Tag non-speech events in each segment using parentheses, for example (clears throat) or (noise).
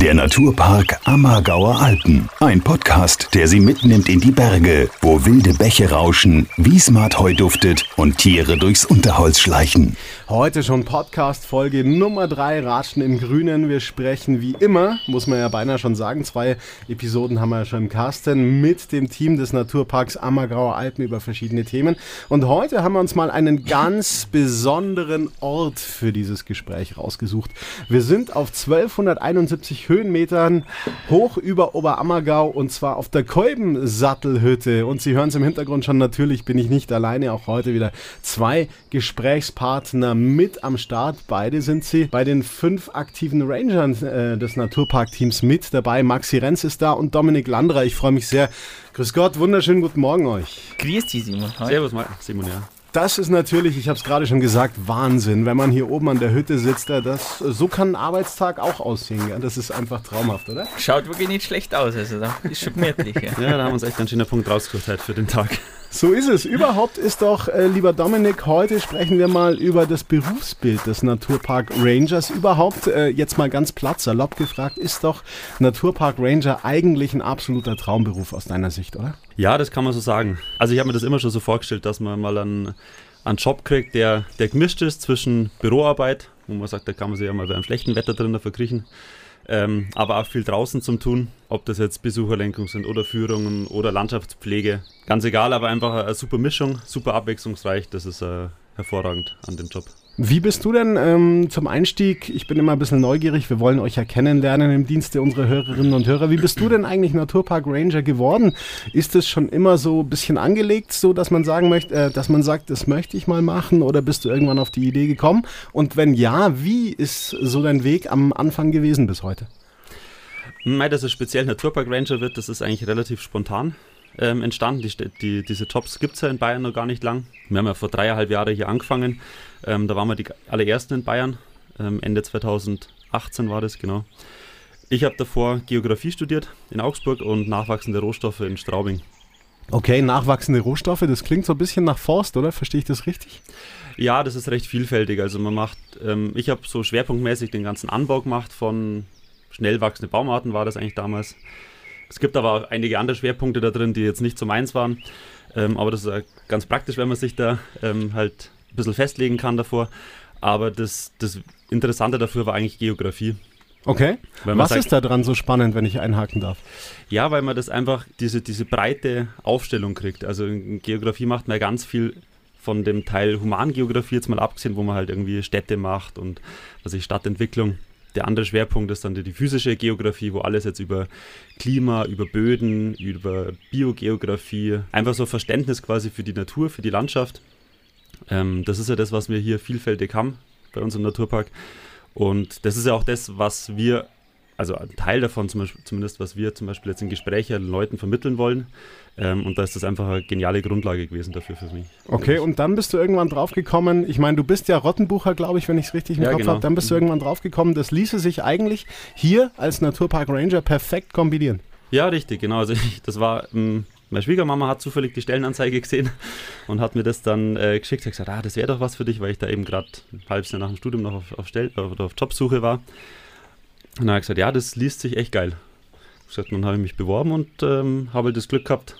Der Naturpark Ammergauer Alpen. Ein Podcast, der Sie mitnimmt in die Berge, wo wilde Bäche rauschen, Wiesmartheu duftet und Tiere durchs Unterholz schleichen. Heute schon Podcast-Folge Nummer 3, Ratschen im Grünen. Wir sprechen wie immer, muss man ja beinahe schon sagen, zwei Episoden haben wir ja schon im Casten mit dem Team des Naturparks Ammergauer Alpen über verschiedene Themen. Und heute haben wir uns mal einen ganz besonderen Ort für dieses Gespräch rausgesucht. Wir sind auf 1271 Höhenmetern hoch über Oberammergau und zwar auf der Kolbensattelhütte. Und Sie hören es im Hintergrund schon, natürlich bin ich nicht alleine, auch heute wieder zwei Gesprächspartner mit am Start. Beide sind sie bei den fünf aktiven Rangern äh, des Naturparkteams mit dabei. Maxi Renz ist da und Dominik Landrer. Ich freue mich sehr. Grüß Gott, wunderschönen guten Morgen euch. Grüß dich, Simon. Hi. Servus, Simon, ja. Das ist natürlich, ich habe es gerade schon gesagt, Wahnsinn, wenn man hier oben an der Hütte sitzt. Das, so kann ein Arbeitstag auch aussehen. Ja? Das ist einfach traumhaft, oder? Schaut wirklich nicht schlecht aus. Also da ist schon gemütlich. Ja. ja, da haben wir uns echt einen schönen Punkt rausgesucht heute für den Tag. So ist es. Überhaupt ist doch, äh, lieber Dominik, heute sprechen wir mal über das Berufsbild des Naturpark Rangers. Überhaupt, äh, jetzt mal ganz platt, salopp gefragt, ist doch Naturpark Ranger eigentlich ein absoluter Traumberuf aus deiner Sicht, oder? Ja, das kann man so sagen. Also ich habe mir das immer schon so vorgestellt, dass man mal einen, einen Job kriegt, der, der gemischt ist zwischen Büroarbeit, wo man sagt, da kann man sich ja mal bei einem schlechten Wetter drin verkriechen, ähm, aber auch viel draußen zum Tun, ob das jetzt Besucherlenkung sind oder Führungen oder Landschaftspflege. Ganz egal, aber einfach eine super Mischung, super abwechslungsreich, das ist äh, hervorragend an dem Job. Wie bist du denn ähm, zum Einstieg? Ich bin immer ein bisschen neugierig, wir wollen euch ja kennenlernen im Dienste unserer Hörerinnen und Hörer. Wie bist du denn eigentlich Naturpark Ranger geworden? Ist es schon immer so ein bisschen angelegt, so dass man sagen möchte, äh, dass man sagt, das möchte ich mal machen oder bist du irgendwann auf die Idee gekommen? Und wenn ja, wie ist so dein Weg am Anfang gewesen bis heute? Nein, dass es speziell Naturpark Ranger wird, das ist eigentlich relativ spontan ähm, entstanden. Die, die, diese Jobs gibt es ja in Bayern noch gar nicht lang. Wir haben ja vor dreieinhalb Jahren hier angefangen. Ähm, da waren wir die allerersten in Bayern. Ähm, Ende 2018 war das, genau. Ich habe davor Geografie studiert in Augsburg und nachwachsende Rohstoffe in Straubing. Okay, nachwachsende Rohstoffe, das klingt so ein bisschen nach Forst, oder? Verstehe ich das richtig? Ja, das ist recht vielfältig. Also man macht, ähm, ich habe so schwerpunktmäßig den ganzen Anbau gemacht von schnell wachsende Baumarten war das eigentlich damals. Es gibt aber auch einige andere Schwerpunkte da drin, die jetzt nicht so meins waren. Ähm, aber das ist ganz praktisch, wenn man sich da ähm, halt ein bisschen festlegen kann davor. Aber das, das Interessante dafür war eigentlich Geografie. Okay. Was sagt, ist da dran so spannend, wenn ich einhaken darf? Ja, weil man das einfach, diese, diese breite Aufstellung kriegt. Also in Geografie macht man ja ganz viel von dem Teil Humangeografie jetzt mal abgesehen, wo man halt irgendwie Städte macht und was ich Stadtentwicklung. Der andere Schwerpunkt ist dann die, die physische Geografie, wo alles jetzt über Klima, über Böden, über Biogeografie, einfach so Verständnis quasi für die Natur, für die Landschaft. Ähm, das ist ja das, was wir hier vielfältig haben bei uns im Naturpark. Und das ist ja auch das, was wir also ein Teil davon zum Beispiel, zumindest, was wir zum Beispiel jetzt in Gesprächen Leuten vermitteln wollen. Ähm, und da ist das einfach eine geniale Grundlage gewesen dafür für mich. Okay, und dann bist du irgendwann draufgekommen, ich meine, du bist ja Rottenbucher, glaube ich, wenn ich es richtig im ja, Kopf genau. habe, dann bist du mhm. irgendwann draufgekommen, das ließe sich eigentlich hier als Naturpark Ranger perfekt kombinieren. Ja, richtig, genau. Also (laughs) ich, das war, ähm, meine Schwiegermama hat zufällig die Stellenanzeige gesehen und hat mir das dann äh, geschickt. Hat gesagt, ah, das wäre doch was für dich, weil ich da eben gerade ein halbes Jahr nach dem Studium noch auf, auf, Stell oder auf Jobsuche war. Und dann habe ich gesagt, ja, das liest sich echt geil. Gesagt, dann habe ich mich beworben und ähm, habe das Glück gehabt,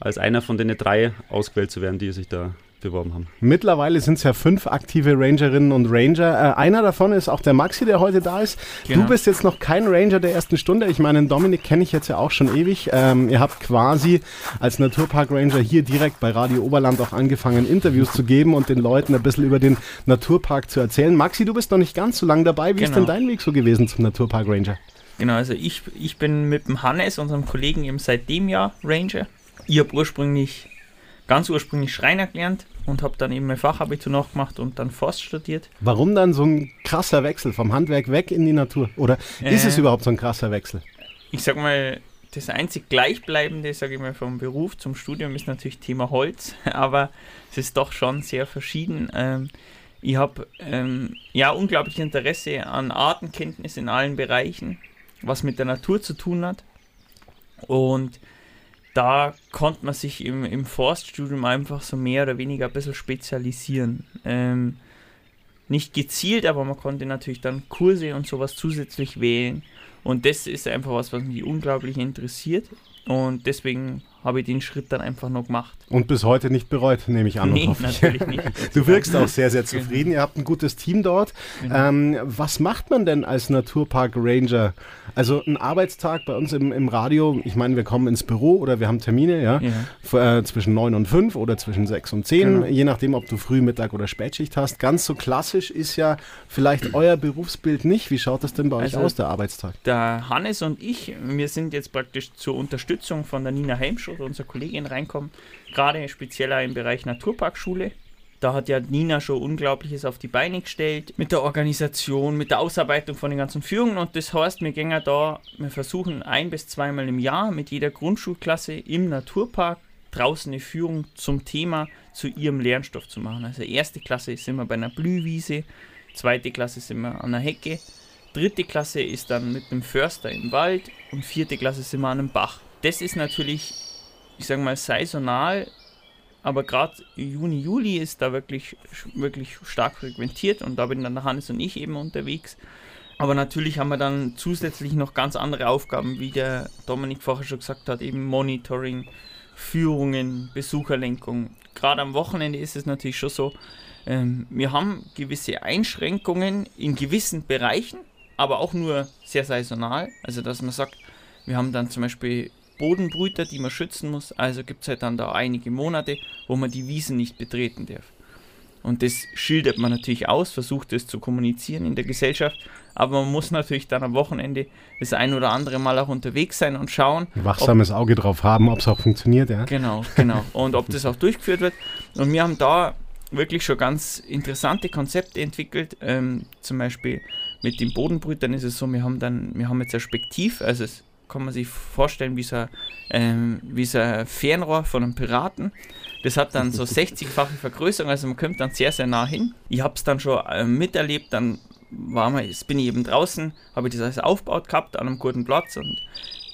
als einer von den drei ausgewählt zu werden, die sich da beworben haben. Mittlerweile sind es ja fünf aktive Rangerinnen und Ranger. Äh, einer davon ist auch der Maxi, der heute da ist. Genau. Du bist jetzt noch kein Ranger der ersten Stunde. Ich meine, Dominik kenne ich jetzt ja auch schon ewig. Ähm, ihr habt quasi als Naturpark Ranger hier direkt bei Radio Oberland auch angefangen, Interviews zu geben und den Leuten ein bisschen über den Naturpark zu erzählen. Maxi, du bist noch nicht ganz so lange dabei. Wie genau. ist denn dein Weg so gewesen zum Naturpark Ranger? Genau, also ich, ich bin mit dem Hannes, unserem Kollegen, eben seit dem Jahr Ranger. Ich habe ursprünglich, ganz ursprünglich Schreiner gelernt und habe dann eben mein Fachabitur noch gemacht und dann Forst studiert. Warum dann so ein krasser Wechsel vom Handwerk weg in die Natur? Oder äh, ist es überhaupt so ein krasser Wechsel? Ich sag mal, das einzig Gleichbleibende, sage ich mal, vom Beruf zum Studium ist natürlich Thema Holz, (laughs) aber es ist doch schon sehr verschieden. Ähm, ich habe ähm, ja unglaublich Interesse an Artenkenntnis in allen Bereichen, was mit der Natur zu tun hat. Und da konnte man sich im, im Forststudium einfach so mehr oder weniger ein bisschen spezialisieren. Ähm, nicht gezielt, aber man konnte natürlich dann Kurse und sowas zusätzlich wählen. Und das ist einfach was, was mich unglaublich interessiert. Und deswegen habe ich den Schritt dann einfach noch gemacht. Und bis heute nicht bereut, nehme ich an. Nee, natürlich nicht. (laughs) Du wirkst auch sehr, sehr zufrieden. Ihr habt ein gutes Team dort. Genau. Ähm, was macht man denn als Naturpark Ranger? Also ein Arbeitstag bei uns im, im Radio, ich meine, wir kommen ins Büro oder wir haben Termine, ja, Ja. äh, zwischen 9 und 5 oder zwischen 6 und 10, Genau. je nachdem, ob du Früh, Mittag oder Spätschicht hast. Ganz so klassisch ist ja vielleicht (clears throat) euer Berufsbild nicht. Wie schaut das denn bei euch Also- aus, der Arbeitstag? Der Hannes und ich, wir sind jetzt praktisch zur Unterstützung von der Nina Helmschott, unserer Kollegin, reinkommen, gerade spezieller im Bereich Naturparkschule. Da hat ja Nina schon Unglaubliches auf die Beine gestellt mit der Organisation, mit der Ausarbeitung von den ganzen Führungen und das heißt, wir gehen ja da, wir versuchen ein bis zweimal im Jahr mit jeder Grundschulklasse im Naturpark draußen eine Führung zum Thema zu ihrem Lernstoff zu machen. Also erste Klasse sind wir bei einer Blühwiese, zweite Klasse sind wir an einer Hecke, dritte Klasse ist dann mit einem Förster im Wald und vierte Klasse sind wir an einem Bach. Das ist natürlich, ich sage mal, saisonal, aber gerade Juni, Juli ist da wirklich, wirklich stark frequentiert und da bin dann Hannes und ich eben unterwegs. Aber natürlich haben wir dann zusätzlich noch ganz andere Aufgaben, wie der Dominik vorher schon gesagt hat, eben Monitoring, Führungen, Besucherlenkung. Gerade am Wochenende ist es natürlich schon so, ähm, wir haben gewisse Einschränkungen in gewissen Bereichen, aber auch nur sehr saisonal. Also dass man sagt, wir haben dann zum Beispiel Bodenbrüter, die man schützen muss. Also gibt es halt dann da einige Monate, wo man die Wiesen nicht betreten darf. Und das schildert man natürlich aus, versucht es zu kommunizieren in der Gesellschaft. Aber man muss natürlich dann am Wochenende das ein oder andere Mal auch unterwegs sein und schauen, Ein wachsames Auge drauf haben, ob es auch funktioniert, ja? Genau, genau. Und ob das auch durchgeführt wird. Und wir haben da wirklich schon ganz interessante Konzepte entwickelt. Ähm, zum Beispiel mit den Bodenbrütern ist es so, wir haben dann, wir haben jetzt ein Spektiv, also es kann man sich vorstellen wie so, ein, ähm, wie so ein Fernrohr von einem Piraten. Das hat dann so (laughs) 60-fache Vergrößerung, also man kommt dann sehr, sehr nah hin. Ich habe es dann schon äh, miterlebt, dann war man, bin ich eben draußen, habe ich das alles aufgebaut gehabt an einem guten Platz und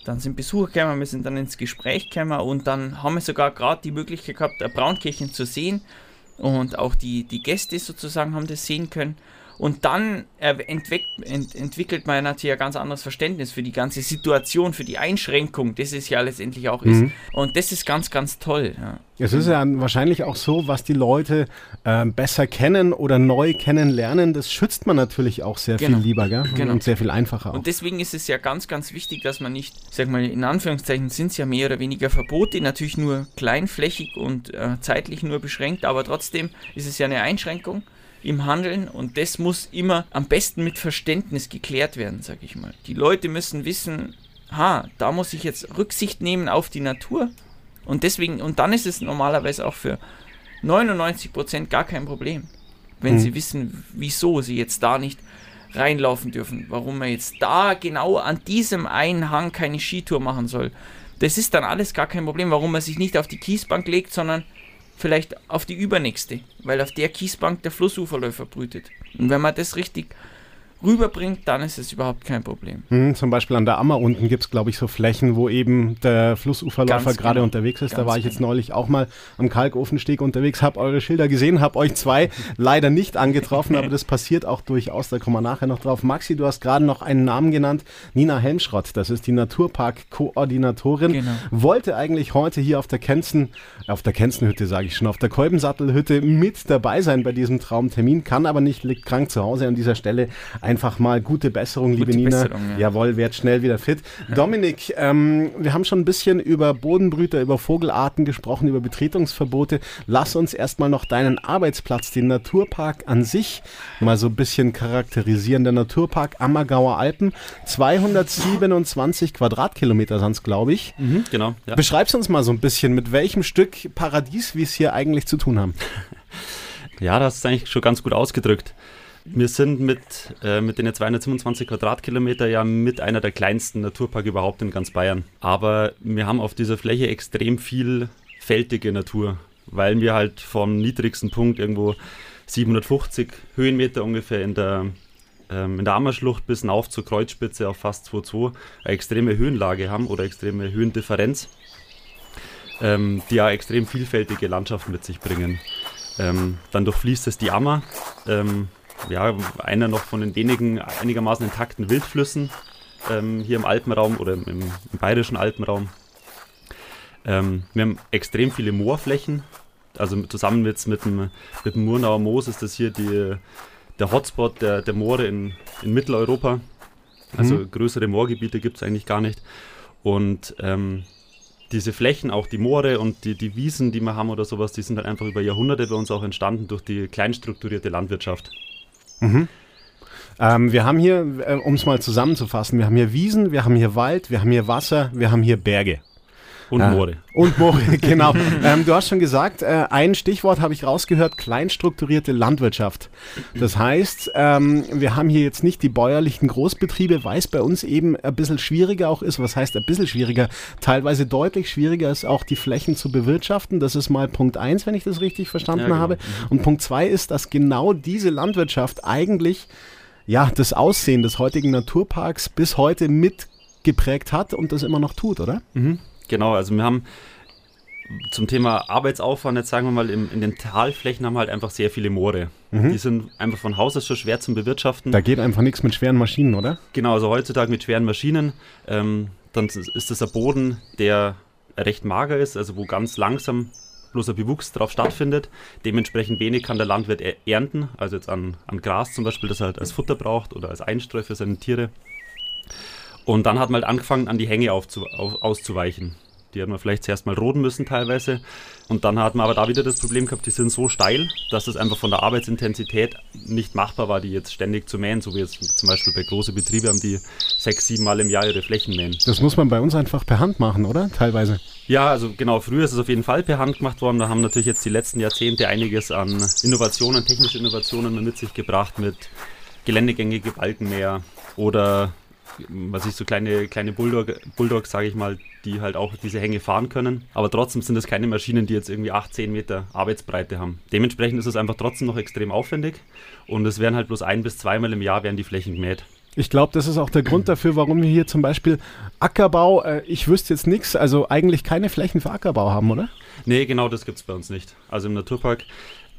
dann sind Besucher gekommen, wir sind dann ins Gespräch gekommen und dann haben wir sogar gerade die Möglichkeit gehabt, ein Braunkirchen zu sehen und auch die, die Gäste sozusagen haben das sehen können. Und dann äh, entwick ent entwickelt man natürlich ein ganz anderes Verständnis für die ganze Situation, für die Einschränkung, das es ja letztendlich auch ist. Mhm. Und das ist ganz, ganz toll. Ja. Es ist ja wahrscheinlich auch so, was die Leute ähm, besser kennen oder neu kennenlernen, das schützt man natürlich auch sehr Genau. viel lieber, gell? Genau. Und sehr viel einfacher auch. Und deswegen ist es ja ganz, ganz wichtig, dass man nicht, sag mal, in Anführungszeichen sind es ja mehr oder weniger Verbote, natürlich nur kleinflächig und äh, zeitlich nur beschränkt, aber trotzdem ist es ja eine Einschränkung im Handeln und das muss immer am besten mit Verständnis geklärt werden, sag ich mal. Die Leute müssen wissen, ha, da muss ich jetzt Rücksicht nehmen auf die Natur und deswegen, und dann ist es normalerweise auch für 99% gar kein Problem, wenn Mhm. sie wissen, wieso sie jetzt da nicht reinlaufen dürfen, warum man jetzt da genau an diesem einen Hang keine Skitour machen soll. Das ist dann alles gar kein Problem, warum man sich nicht auf die Kiesbank legt, sondern vielleicht auf die übernächste, weil auf der Kiesbank der Flussuferläufer brütet. Und wenn man das richtig rüberbringt, dann ist es überhaupt kein Problem. Hm, zum Beispiel an der Ammer unten gibt es, glaube ich, so Flächen, wo eben der Flussuferläufer gerade genau. unterwegs ist. da Ganz war ich jetzt genau. neulich auch mal am Kalkofensteg unterwegs, habe eure Schilder gesehen, habe euch zwei (laughs) leider nicht angetroffen, aber das passiert auch durchaus, da kommen wir nachher noch drauf. Maxi, du hast gerade noch einen Namen genannt, Nina Helmschrott, das ist die Naturpark-Koordinatorin. Genau. Wollte eigentlich heute hier auf der Kenzen, auf der Kenzenhütte sage ich schon, auf der Kolbensattelhütte mit dabei sein bei diesem Traumtermin, kann aber nicht, liegt krank zu Hause an dieser Stelle. Einfach mal gute Besserung, liebe Gute Nina. Besserung, ja. Jawohl, werd schnell wieder fit. (laughs) Dominik, ähm, wir haben schon ein bisschen über Bodenbrüter, über Vogelarten gesprochen, über Betretungsverbote. Lass uns erstmal noch deinen Arbeitsplatz, den Naturpark an sich, mal so ein bisschen charakterisieren. Der Naturpark Ammergauer Alpen, 227 Quadratkilometer sind es, glaube ich. Mhm, genau. Ja. Beschreib's uns mal so ein bisschen, mit welchem Stück Paradies wir es hier eigentlich zu tun haben. Ja, das ist eigentlich schon ganz gut ausgedrückt. Wir sind mit, äh, mit den 227 Quadratkilometer ja mit einer der kleinsten Naturpark überhaupt in ganz Bayern. Aber wir haben auf dieser Fläche extrem viel fältige Natur, weil wir halt vom niedrigsten Punkt irgendwo 750 Höhenmeter ungefähr in der, ähm, in der Ammerschlucht bis hinauf zur Kreuzspitze auf fast 2,2 eine extreme Höhenlage haben oder extreme Höhendifferenz, ähm, die ja extrem vielfältige Landschaften mit sich bringen. Ähm, dann durchfließt es die Ammer, ähm, ja, einer noch von den wenigen einigermaßen intakten Wildflüssen ähm, hier im Alpenraum oder im, im bayerischen Alpenraum. Ähm, wir haben extrem viele Moorflächen. Also zusammen mit, mit, dem, mit dem Murnauer Moos ist das hier die, der Hotspot der, der Moore in, in Mitteleuropa. Also mhm. größere Moorgebiete gibt es eigentlich gar nicht. Und ähm, diese Flächen, auch die Moore und die, die Wiesen, die wir haben oder sowas, die sind halt einfach über Jahrhunderte bei uns auch entstanden durch die kleinstrukturierte Landwirtschaft. Mhm. Ähm, wir haben hier, äh, um es mal zusammenzufassen, wir haben hier Wiesen, wir haben hier Wald, wir haben hier Wasser, wir haben hier Berge. Und äh, Moore. Und Moore, (laughs) genau. ähm, du hast schon gesagt, äh, ein Stichwort habe ich rausgehört, kleinstrukturierte Landwirtschaft. Das heißt, ähm, wir haben hier jetzt nicht die bäuerlichen Großbetriebe, weil es bei uns eben ein bisschen schwieriger auch ist. Was heißt ein bisschen schwieriger? Teilweise deutlich schwieriger ist auch die Flächen zu bewirtschaften. Das ist mal Punkt eins, wenn ich das richtig verstanden ja, genau. habe. Und Punkt zwei ist, dass genau diese Landwirtschaft eigentlich ja, das Aussehen des heutigen Naturparks bis heute mitgeprägt hat und das immer noch tut, oder? Mhm. Genau, also wir haben zum Thema Arbeitsaufwand, jetzt sagen wir mal, in, in den Talflächen haben wir halt einfach sehr viele Moore. Mhm. Die sind einfach von Haus aus schon schwer zum Bewirtschaften. Da geht einfach nichts mit schweren Maschinen, oder? Genau, also heutzutage mit schweren Maschinen. Ähm, dann ist das ein Boden, der recht mager ist, also wo ganz langsam bloß ein Bewuchs drauf stattfindet. Dementsprechend wenig kann der Landwirt ernten, also jetzt an, an Gras zum Beispiel, das er halt als Futter braucht oder als Einstreu für seine Tiere. Und dann hat man halt angefangen, an die Hänge aufzu, auf, auszuweichen. Die hat man vielleicht zuerst mal roden müssen teilweise. Und dann hat man aber da wieder das Problem gehabt, die sind so steil, dass es einfach von der Arbeitsintensität nicht machbar war, die jetzt ständig zu mähen, so wie jetzt zum Beispiel bei großen Betrieben haben, die sechs, sieben Mal im Jahr ihre Flächen mähen. Das muss man bei uns einfach per Hand machen, oder? Teilweise. Ja, also genau, früher ist es auf jeden Fall per Hand gemacht worden. Da haben natürlich jetzt die letzten Jahrzehnte einiges an Innovationen, technische Innovationen mit sich gebracht, mit geländegängige Balkenmäher oder was ich so kleine, kleine Bulldog, Bulldogs, sage ich mal, die halt auch diese Hänge fahren können. Aber trotzdem sind es keine Maschinen, die jetzt irgendwie 8, 10 Meter Arbeitsbreite haben. Dementsprechend ist es einfach trotzdem noch extrem aufwendig und es werden halt bloß ein bis zweimal im Jahr werden die Flächen gemäht. Ich glaube, das ist auch der Grund dafür, warum wir hier zum Beispiel Ackerbau, äh, ich wüsste jetzt nichts, also eigentlich keine Flächen für Ackerbau haben, oder? Nee, genau das gibt es bei uns nicht. Also im Naturpark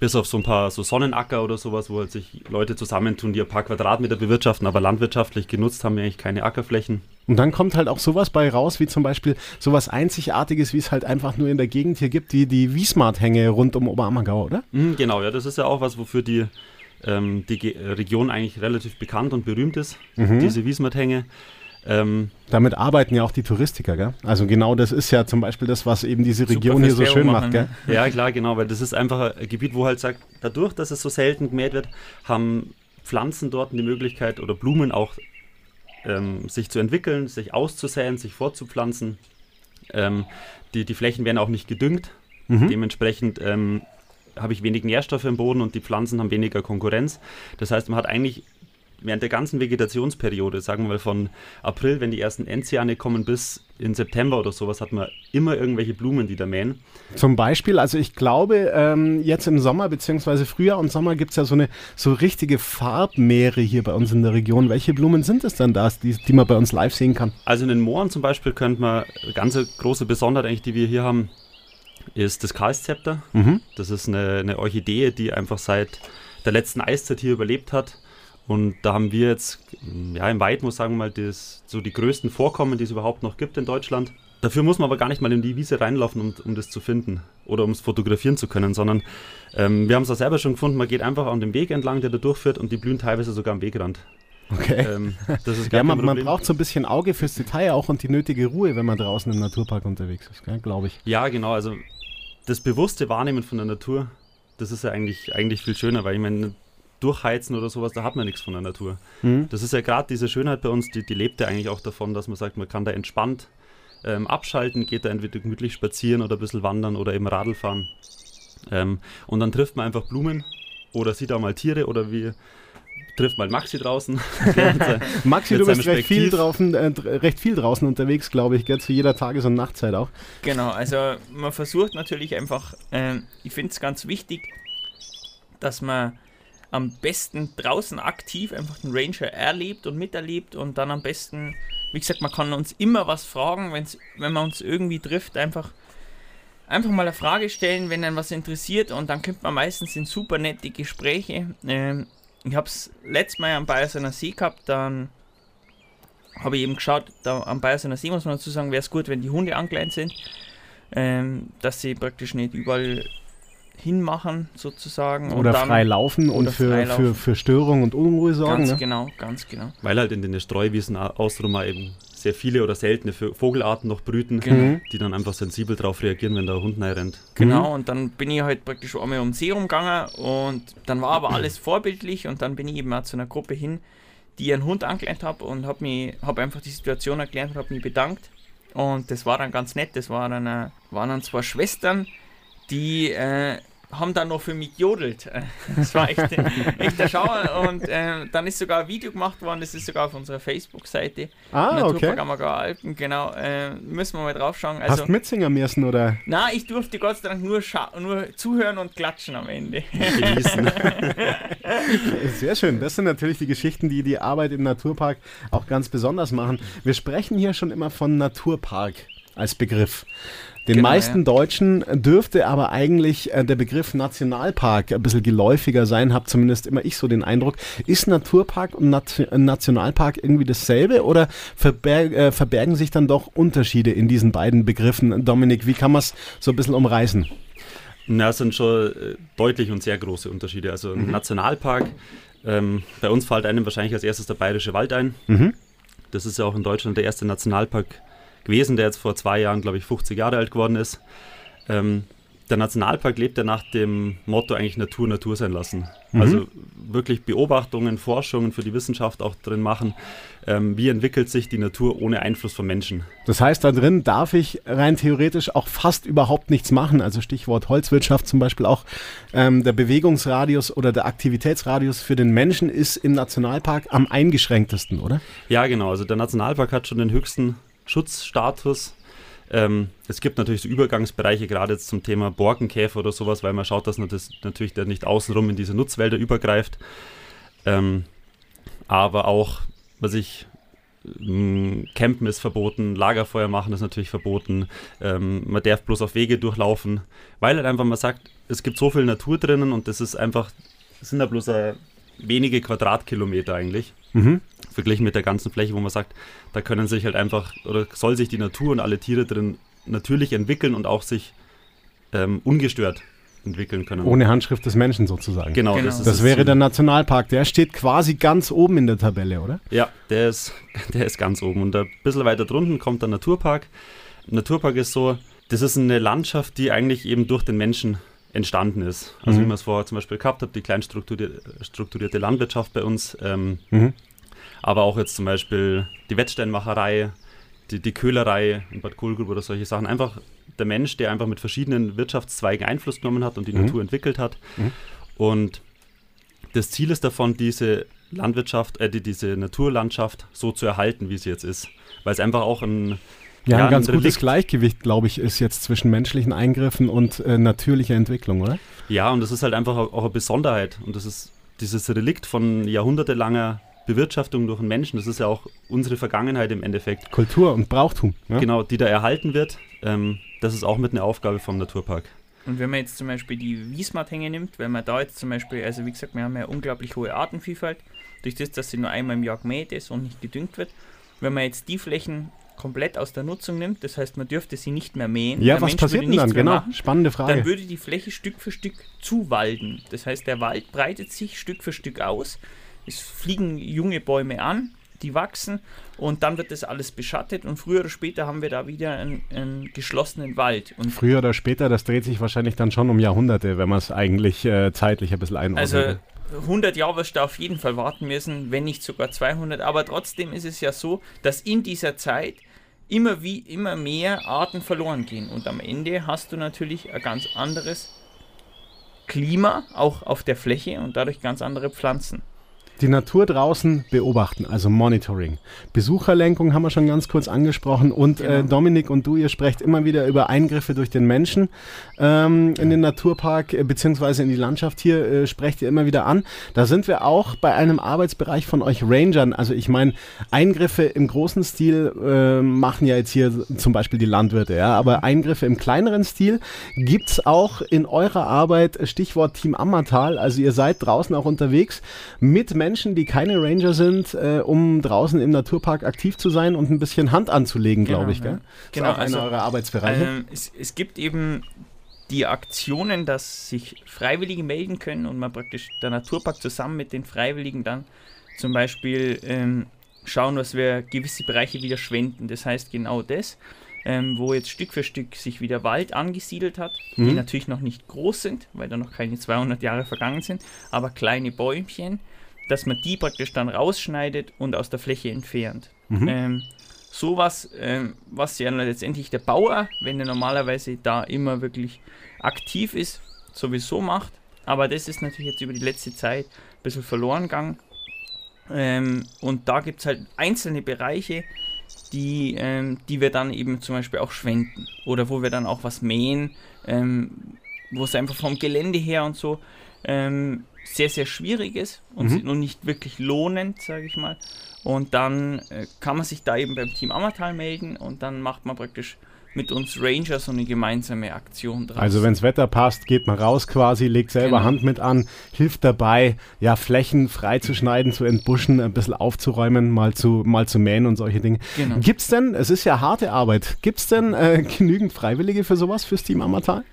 bis auf so ein paar so Sonnenacker oder sowas, wo halt sich Leute zusammentun, die ein paar Quadratmeter bewirtschaften, aber landwirtschaftlich genutzt haben wir eigentlich keine Ackerflächen. Und dann kommt halt auch sowas bei raus, wie zum Beispiel sowas Einzigartiges, wie es halt einfach nur in der Gegend hier gibt, wie die Wiesmart-Hänge rund um Oberammergau, oder? Mhm, genau, ja, das ist ja auch was, wofür die, ähm, die Region eigentlich relativ bekannt und berühmt ist, mhm. diese Wiesmart-Hänge. Ähm, Damit arbeiten ja auch die Touristiker, gell? Also genau das ist ja zum Beispiel das, was eben diese Region hier so schön macht, gell? Ne? Ja, klar, genau, weil das ist einfach ein Gebiet, wo halt sagt, dadurch, dass es so selten gemäht wird, haben Pflanzen dort die Möglichkeit oder Blumen auch ähm, sich zu entwickeln, sich auszusäen, sich fortzupflanzen. Ähm, die, die Flächen werden auch nicht gedüngt. Mhm. Dementsprechend ähm, habe ich wenig Nährstoffe im Boden und die Pflanzen haben weniger Konkurrenz. Das heißt, man hat eigentlich während der ganzen Vegetationsperiode, sagen wir mal von April, wenn die ersten Enziane kommen, bis in September oder sowas, hat man immer irgendwelche Blumen, die da mähen. Zum Beispiel, also ich glaube, ähm, jetzt im Sommer, beziehungsweise Frühjahr und Sommer gibt es ja so eine so richtige Farbmeere hier bei uns in der Region. Welche Blumen sind es denn da, die, die man bei uns live sehen kann? Also in den Mooren zum Beispiel könnte man, ganz große Besonderheit eigentlich, die wir hier haben, ist das Karlszepter. Mhm. Das ist eine, eine Orchidee, die einfach seit der letzten Eiszeit hier überlebt hat und da haben wir jetzt, ja, im Weitmoos, sagen wir mal, das, so die größten Vorkommen, die es überhaupt noch gibt in Deutschland. Dafür muss man aber gar nicht mal in die Wiese reinlaufen, um, um das zu finden oder um es fotografieren zu können, sondern ähm, wir haben es auch selber schon gefunden, man geht einfach an dem Weg entlang, der da durchführt und die blühen teilweise sogar am Wegrand. Okay. Ähm, (laughs) ja, man, man, braucht so ein bisschen Auge fürs Detail auch und die nötige Ruhe, wenn man draußen im Naturpark unterwegs ist, glaube ich. Ja, genau. Also das bewusste Wahrnehmen von der Natur, das ist ja eigentlich, eigentlich viel schöner, weil ich meine, durchheizen oder sowas, da hat man nichts von der Natur. Mhm. Das ist ja gerade diese Schönheit bei uns, die, die lebt ja eigentlich auch davon, dass man sagt, man kann da entspannt ähm, abschalten, geht da entweder gemütlich spazieren oder ein bisschen wandern oder eben Radl fahren. Ähm, und dann trifft man einfach Blumen oder sieht auch mal Tiere oder wie trifft mal Maxi draußen. (laughs) (laughs) Maxi, du bist recht viel, draußen, äh, recht viel draußen unterwegs, glaube ich, gell, zu jeder Tages- und Nachtzeit auch. Genau, also man versucht natürlich einfach, äh, ich finde es ganz wichtig, dass man am besten draußen aktiv einfach den Ranger erlebt und miterlebt und dann am besten, wie gesagt, man kann uns immer was fragen, wenn's, wenn man uns irgendwie trifft, einfach, einfach mal eine Frage stellen, wenn einen was interessiert und dann kommt man meistens in super nette Gespräche. Ähm, ich habe es letztes Mal am Bayersener See gehabt, dann habe ich eben geschaut, da am Bayersener See muss man dazu sagen, wäre es gut, wenn die Hunde angeleint sind, ähm, dass sie praktisch nicht überall hinmachen sozusagen. Oder dann, frei laufen und oder für, frei für, laufen. für Störung und Unruhe sorgen. Ganz Ne? genau, ganz genau. Weil halt in den Streuwiesen au- außenrum eben sehr viele oder seltene Vogelarten noch brüten, Genau. die dann einfach sensibel darauf reagieren, wenn da ein Hund rennt. Genau, und dann bin ich halt praktisch einmal um den See rumgegangen und dann war aber alles (clears throat) vorbildlich und dann bin ich eben auch zu einer Gruppe hin, die einen Hund angelernt habe und habe mir hab einfach die Situation erklärt und habe mich bedankt. Und das war dann ganz nett, das war dann, äh, waren dann zwei Schwestern, die äh, haben dann noch für mich gejodelt. (laughs) Das war echt, echt der Schauer. Und äh, dann ist sogar ein Video gemacht worden, das ist sogar auf unserer Facebook-Seite. Ah, okay. Naturpark Ammergauer Alpen, genau. Äh, müssen wir mal drauf schauen. Also, Hast mitsingen müssen oder? na, ich durfte Gott sei Dank nur, nur zuhören und klatschen am Ende. Genießen. (laughs) Sehr schön. Das sind natürlich die Geschichten, die die Arbeit im Naturpark auch ganz besonders machen. Wir sprechen hier schon immer von Naturpark als Begriff. Den Genau, meisten ja. Deutschen dürfte aber eigentlich äh, der Begriff Nationalpark ein bisschen geläufiger sein, habe zumindest immer ich so den Eindruck. Ist Naturpark und Nat Nationalpark irgendwie dasselbe oder verberg äh, verbergen sich dann doch Unterschiede in diesen beiden Begriffen? Dominik, wie kann man es so ein bisschen umreißen? Na, es sind schon äh, deutlich und sehr große Unterschiede. Also ein Nationalpark, ähm, bei uns fällt einem wahrscheinlich als erstes der Bayerische Wald ein. Mhm. Das ist ja auch in Deutschland der erste Nationalpark gewesen, der jetzt vor zwei Jahren, glaube ich, 50 Jahre alt geworden ist. Ähm, der Nationalpark lebt ja nach dem Motto eigentlich Natur Natur sein lassen. Also wirklich Beobachtungen, Forschungen für die Wissenschaft auch drin machen. Ähm, wie entwickelt sich die Natur ohne Einfluss von Menschen? Das heißt, da drin darf ich rein theoretisch auch fast überhaupt nichts machen. Also Stichwort Holzwirtschaft zum Beispiel auch. Ähm, der Bewegungsradius oder der Aktivitätsradius für den Menschen ist im Nationalpark am eingeschränktesten, oder? Ja, genau. Also der Nationalpark hat schon den höchsten Schutzstatus. Ähm, es gibt natürlich so Übergangsbereiche, gerade jetzt zum Thema Borkenkäfer oder sowas, weil man schaut, dass natürlich der nicht außenrum in diese Nutzwälder übergreift. Ähm, aber auch, was ich, ähm, Campen ist verboten, Lagerfeuer machen ist natürlich verboten, ähm, man darf bloß auf Wege durchlaufen, weil halt einfach man sagt, es gibt so viel Natur drinnen und das ist einfach, das sind ja bloß äh, wenige Quadratkilometer eigentlich Mhm. Verglichen mit der ganzen Fläche, wo man sagt, da können sich halt einfach oder soll sich die Natur und alle Tiere drin natürlich entwickeln und auch sich ähm, ungestört entwickeln können. Ohne Handschrift des Menschen sozusagen. genau, Genau. das ist Das wäre Ziel. der Nationalpark. Der steht quasi ganz oben in der Tabelle, oder? Ja, der ist, (laughs) der ist ganz oben. Und ein bisschen weiter drunten kommt der Naturpark. Naturpark ist so, das ist eine Landschaft, die eigentlich eben durch den Menschen entstanden ist. Also Mhm. wie man es vorher zum Beispiel gehabt hat, die klein strukturierte, strukturierte Landwirtschaft bei uns, ähm, Mhm. Aber auch jetzt zum Beispiel die Wettsteinmacherei, die, die Köhlerei in Bad Kohlgrub oder solche Sachen. Einfach der Mensch, der einfach mit verschiedenen Wirtschaftszweigen Einfluss genommen hat und die Mhm. Natur entwickelt hat. Mhm. Und das Ziel ist davon, diese Landwirtschaft, äh, die, diese Naturlandschaft so zu erhalten, wie sie jetzt ist. Weil es einfach auch ein, Ja, Ja, ein ganz gutes Relikt. Gleichgewicht, glaube ich, ist jetzt zwischen menschlichen Eingriffen und äh, natürlicher Entwicklung, oder? ja, und das ist halt einfach auch eine Besonderheit. Und das ist dieses Relikt von jahrhundertelanger Bewirtschaftung durch den Menschen. Das ist ja auch unsere Vergangenheit im Endeffekt. Kultur und Brauchtum. Ja? Genau, die da erhalten wird. Ähm, das ist auch mit eine Aufgabe vom Naturpark. Und wenn man jetzt zum Beispiel die Wiesmathänge nimmt, wenn man da jetzt zum Beispiel, also wie gesagt, wir haben ja unglaublich hohe Artenvielfalt, durch das, dass sie nur einmal im Jahr gemäht ist und nicht gedüngt wird. Wenn man jetzt die Flächen komplett aus der Nutzung nimmt, das heißt, man dürfte sie nicht mehr mähen. Ja, der was Mensch passiert denn dann? Genau, machen, spannende Dann Frage. würde die Fläche Stück für Stück zuwalden. Das heißt, der Wald breitet sich Stück für Stück aus. Es fliegen junge Bäume an, die wachsen und dann wird das alles beschattet und früher oder später haben wir da wieder einen, einen geschlossenen Wald. Und Früher oder später, das dreht sich wahrscheinlich dann schon um Jahrhunderte, wenn man es eigentlich äh, zeitlich ein bisschen einordnet. Also 100 Jahre wirst du auf jeden Fall warten müssen, wenn nicht sogar 200. Aber trotzdem ist es ja so, dass in dieser Zeit immer wie immer mehr Arten verloren gehen. Und am Ende hast du natürlich ein ganz anderes Klima, auch auf der Fläche und dadurch ganz andere Pflanzen. Die Natur draußen beobachten, also Monitoring. Besucherlenkung haben wir schon ganz kurz angesprochen und äh, Genau. Dominik und du, ihr sprecht immer wieder über Eingriffe durch den Menschen ähm, in den Naturpark äh, beziehungsweise in die Landschaft hier, äh, sprecht ihr immer wieder an. Da sind wir auch bei einem Arbeitsbereich von euch Rangern. Also ich meine, Eingriffe im großen Stil äh, machen ja jetzt hier zum Beispiel die Landwirte, ja, aber Eingriffe im kleineren Stil gibt's auch in eurer Arbeit, Stichwort Team Ammertal. Also ihr seid draußen auch unterwegs mit Menschen, Menschen, die keine Ranger sind, äh, um draußen im Naturpark aktiv zu sein und ein bisschen Hand anzulegen, Genau, glaube ich. ja. Gell? Genau, ist auch einer also, eurer Arbeitsbereiche. Ähm, es, es gibt eben die Aktionen, dass sich Freiwillige melden können und man praktisch der Naturpark zusammen mit den Freiwilligen dann zum Beispiel ähm, schauen, dass wir gewisse Bereiche wieder schwenden. Das heißt genau das, ähm, wo jetzt Stück für Stück sich wieder Wald angesiedelt hat, die Mhm. natürlich noch nicht groß sind, weil da noch keine 200 Jahre vergangen sind, aber kleine Bäumchen, dass man die praktisch dann rausschneidet und aus der Fläche entfernt. Mhm. Ähm, sowas, ähm, was ja letztendlich der Bauer, wenn er normalerweise da immer wirklich aktiv ist, sowieso macht. Aber das ist natürlich jetzt über die letzte Zeit ein bisschen verloren gegangen. Ähm, und da gibt es halt einzelne Bereiche, die, ähm, die wir dann eben zum Beispiel auch schwenden. Oder wo wir dann auch was mähen, ähm, wo es einfach vom Gelände her und so ähm, sehr, sehr schwierig ist und, Mhm. und nicht wirklich lohnend, sage ich mal. Und dann äh, kann man sich da eben beim Team Ammertal melden und dann macht man praktisch mit uns Ranger so eine gemeinsame Aktion draus. Also wenn das Wetter passt, geht man raus quasi, legt selber Genau. Hand mit an, hilft dabei, ja, Flächen freizuschneiden, zu entbuschen, ein bisschen aufzuräumen, mal zu, mal zu mähen und solche Dinge. Genau. Gibt's denn, es ist ja harte Arbeit, gibt's denn äh, (laughs) genügend Freiwillige für sowas, fürs Team Ammertal?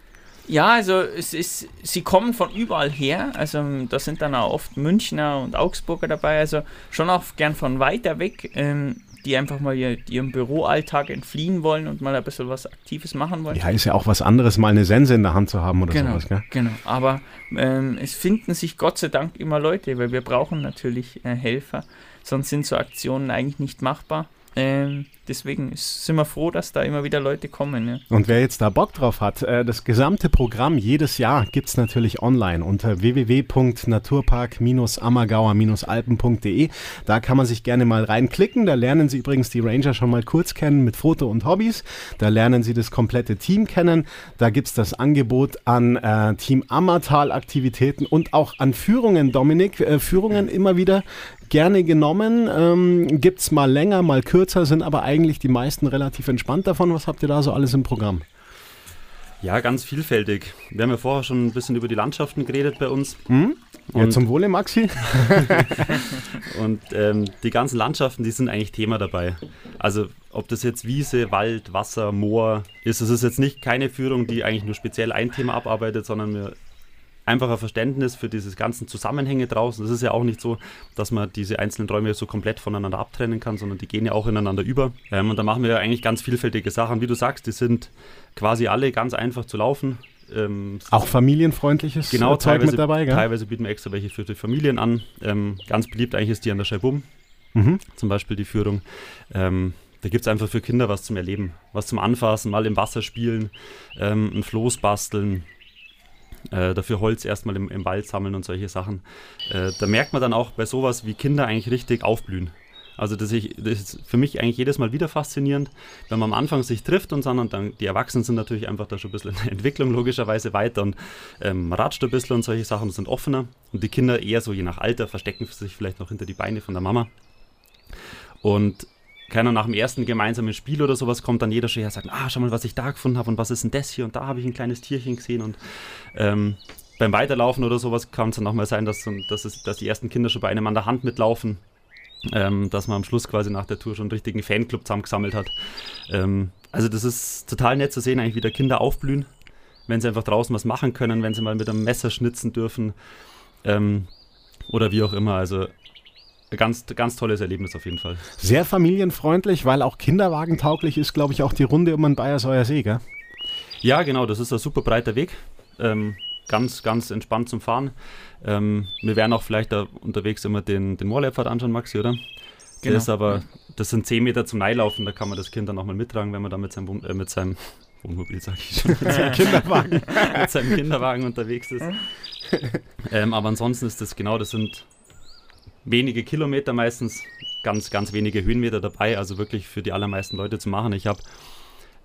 Ja, also es ist, sie kommen von überall her. Also ähm, da sind dann auch oft Münchner und Augsburger dabei, also schon auch gern von weiter weg, ähm, die einfach mal ihr, ihrem Büroalltag entfliehen wollen und mal ein bisschen was Aktives machen wollen. Ja, ist ja auch was anderes, mal eine Sense in der Hand zu haben oder Genau, sowas, gell? genau. Aber ähm, es finden sich Gott sei Dank immer Leute, weil wir brauchen natürlich äh, Helfer. Sonst sind so Aktionen eigentlich nicht machbar. Ähm, deswegen sind wir froh, dass da immer wieder Leute kommen. Ja. Und wer jetzt da Bock drauf hat, äh, das gesamte Programm jedes Jahr gibt's natürlich online unter www.naturpark-ammergauer-alpen.de. Da kann man sich gerne mal reinklicken. Da lernen Sie übrigens die Ranger schon mal kurz kennen mit Foto und Hobbys. Da lernen Sie das komplette Team kennen. Da gibt's das Angebot an äh, Team Ammertal-Aktivitäten und auch an Führungen, Dominik. Äh, Führungen immer wieder gerne genommen. Ähm, gibt's mal länger, mal kürzer, sind aber eigentlich die meisten relativ entspannt davon. Was habt ihr da so alles im Programm? Ja, ganz vielfältig. Wir haben ja vorher schon ein bisschen über die Landschaften geredet bei uns. Hm? Ja, Und- zum Wohle, Maxi. (laughs) (laughs) Und ähm, die ganzen Landschaften, die sind eigentlich Thema dabei. Also ob das jetzt Wiese, Wald, Wasser, Moor ist, es ist jetzt nicht keine Führung, die eigentlich nur speziell ein Thema abarbeitet, sondern wir einfach ein Verständnis für diese ganzen Zusammenhänge draußen. Es ist ja auch nicht so, dass man diese einzelnen Räume so komplett voneinander abtrennen kann, sondern die gehen ja auch ineinander über. Ähm, und da machen wir ja eigentlich ganz vielfältige Sachen. Wie du sagst, die sind quasi alle ganz einfach zu laufen. Ähm, Auch familienfreundliches Genau, äh, Zeug teilweise, mit dabei, gell? teilweise bieten wir extra welche für die Familien an. Ähm, ganz beliebt eigentlich ist die an der Scheibum, Mhm. zum Beispiel die Führung. Ähm, da gibt es einfach für Kinder was zum Erleben, was zum Anfassen, mal im Wasser spielen, ähm, ein Floß basteln, äh, dafür Holz erstmal im, im Wald sammeln und solche Sachen. Äh, da merkt man dann auch bei sowas, wie Kinder eigentlich richtig aufblühen. Also das, ich, das ist für mich eigentlich jedes Mal wieder faszinierend, wenn man am Anfang sich trifft und dann, und dann die Erwachsenen sind natürlich einfach da schon ein bisschen in der Entwicklung logischerweise weiter und ähm, ratscht ein bisschen und solche Sachen sind offener und die Kinder eher so je nach Alter verstecken sich vielleicht noch hinter die Beine von der Mama. Und keiner nach dem ersten gemeinsamen Spiel oder sowas kommt dann jeder schon her und sagt, ah, schau mal, was ich da gefunden habe und was ist denn das hier und da habe ich ein kleines Tierchen gesehen und ähm, beim Weiterlaufen oder sowas kann es dann auch mal sein, dass, dass, es, dass die ersten Kinder schon bei einem an der Hand mitlaufen, ähm, dass man am Schluss quasi nach der Tour schon einen richtigen Fanclub zusammengesammelt hat. Ähm, also das ist total nett zu sehen, eigentlich wie da Kinder aufblühen, wenn sie einfach draußen was machen können, wenn sie mal mit einem Messer schnitzen dürfen ähm, oder wie auch immer. Also ganz, ganz tolles Erlebnis auf jeden Fall. Sehr familienfreundlich, weil auch kinderwagentauglich ist, glaube ich, auch die Runde um den Bayerseuer See, gell? Ja, genau, das ist ein super breiter Weg. Ähm, ganz, ganz entspannt zum Fahren. Ähm, wir werden auch vielleicht da unterwegs immer den, den Moorleopard anschauen, Maxi, oder? Der Genau. ist aber, das sind 10 Meter zum Neilaufen, da kann man das Kind dann auch mal mittragen, wenn man da mit seinem, Wohn- äh, mit seinem Wohnmobil, sag ich schon, mit seinem, (laughs) Kinderwagen. (laughs) mit seinem Kinderwagen unterwegs ist. ähm, aber ansonsten ist das genau, das sind wenige Kilometer meistens, ganz, ganz wenige Höhenmeter dabei, also wirklich für die allermeisten Leute zu machen. Ich habe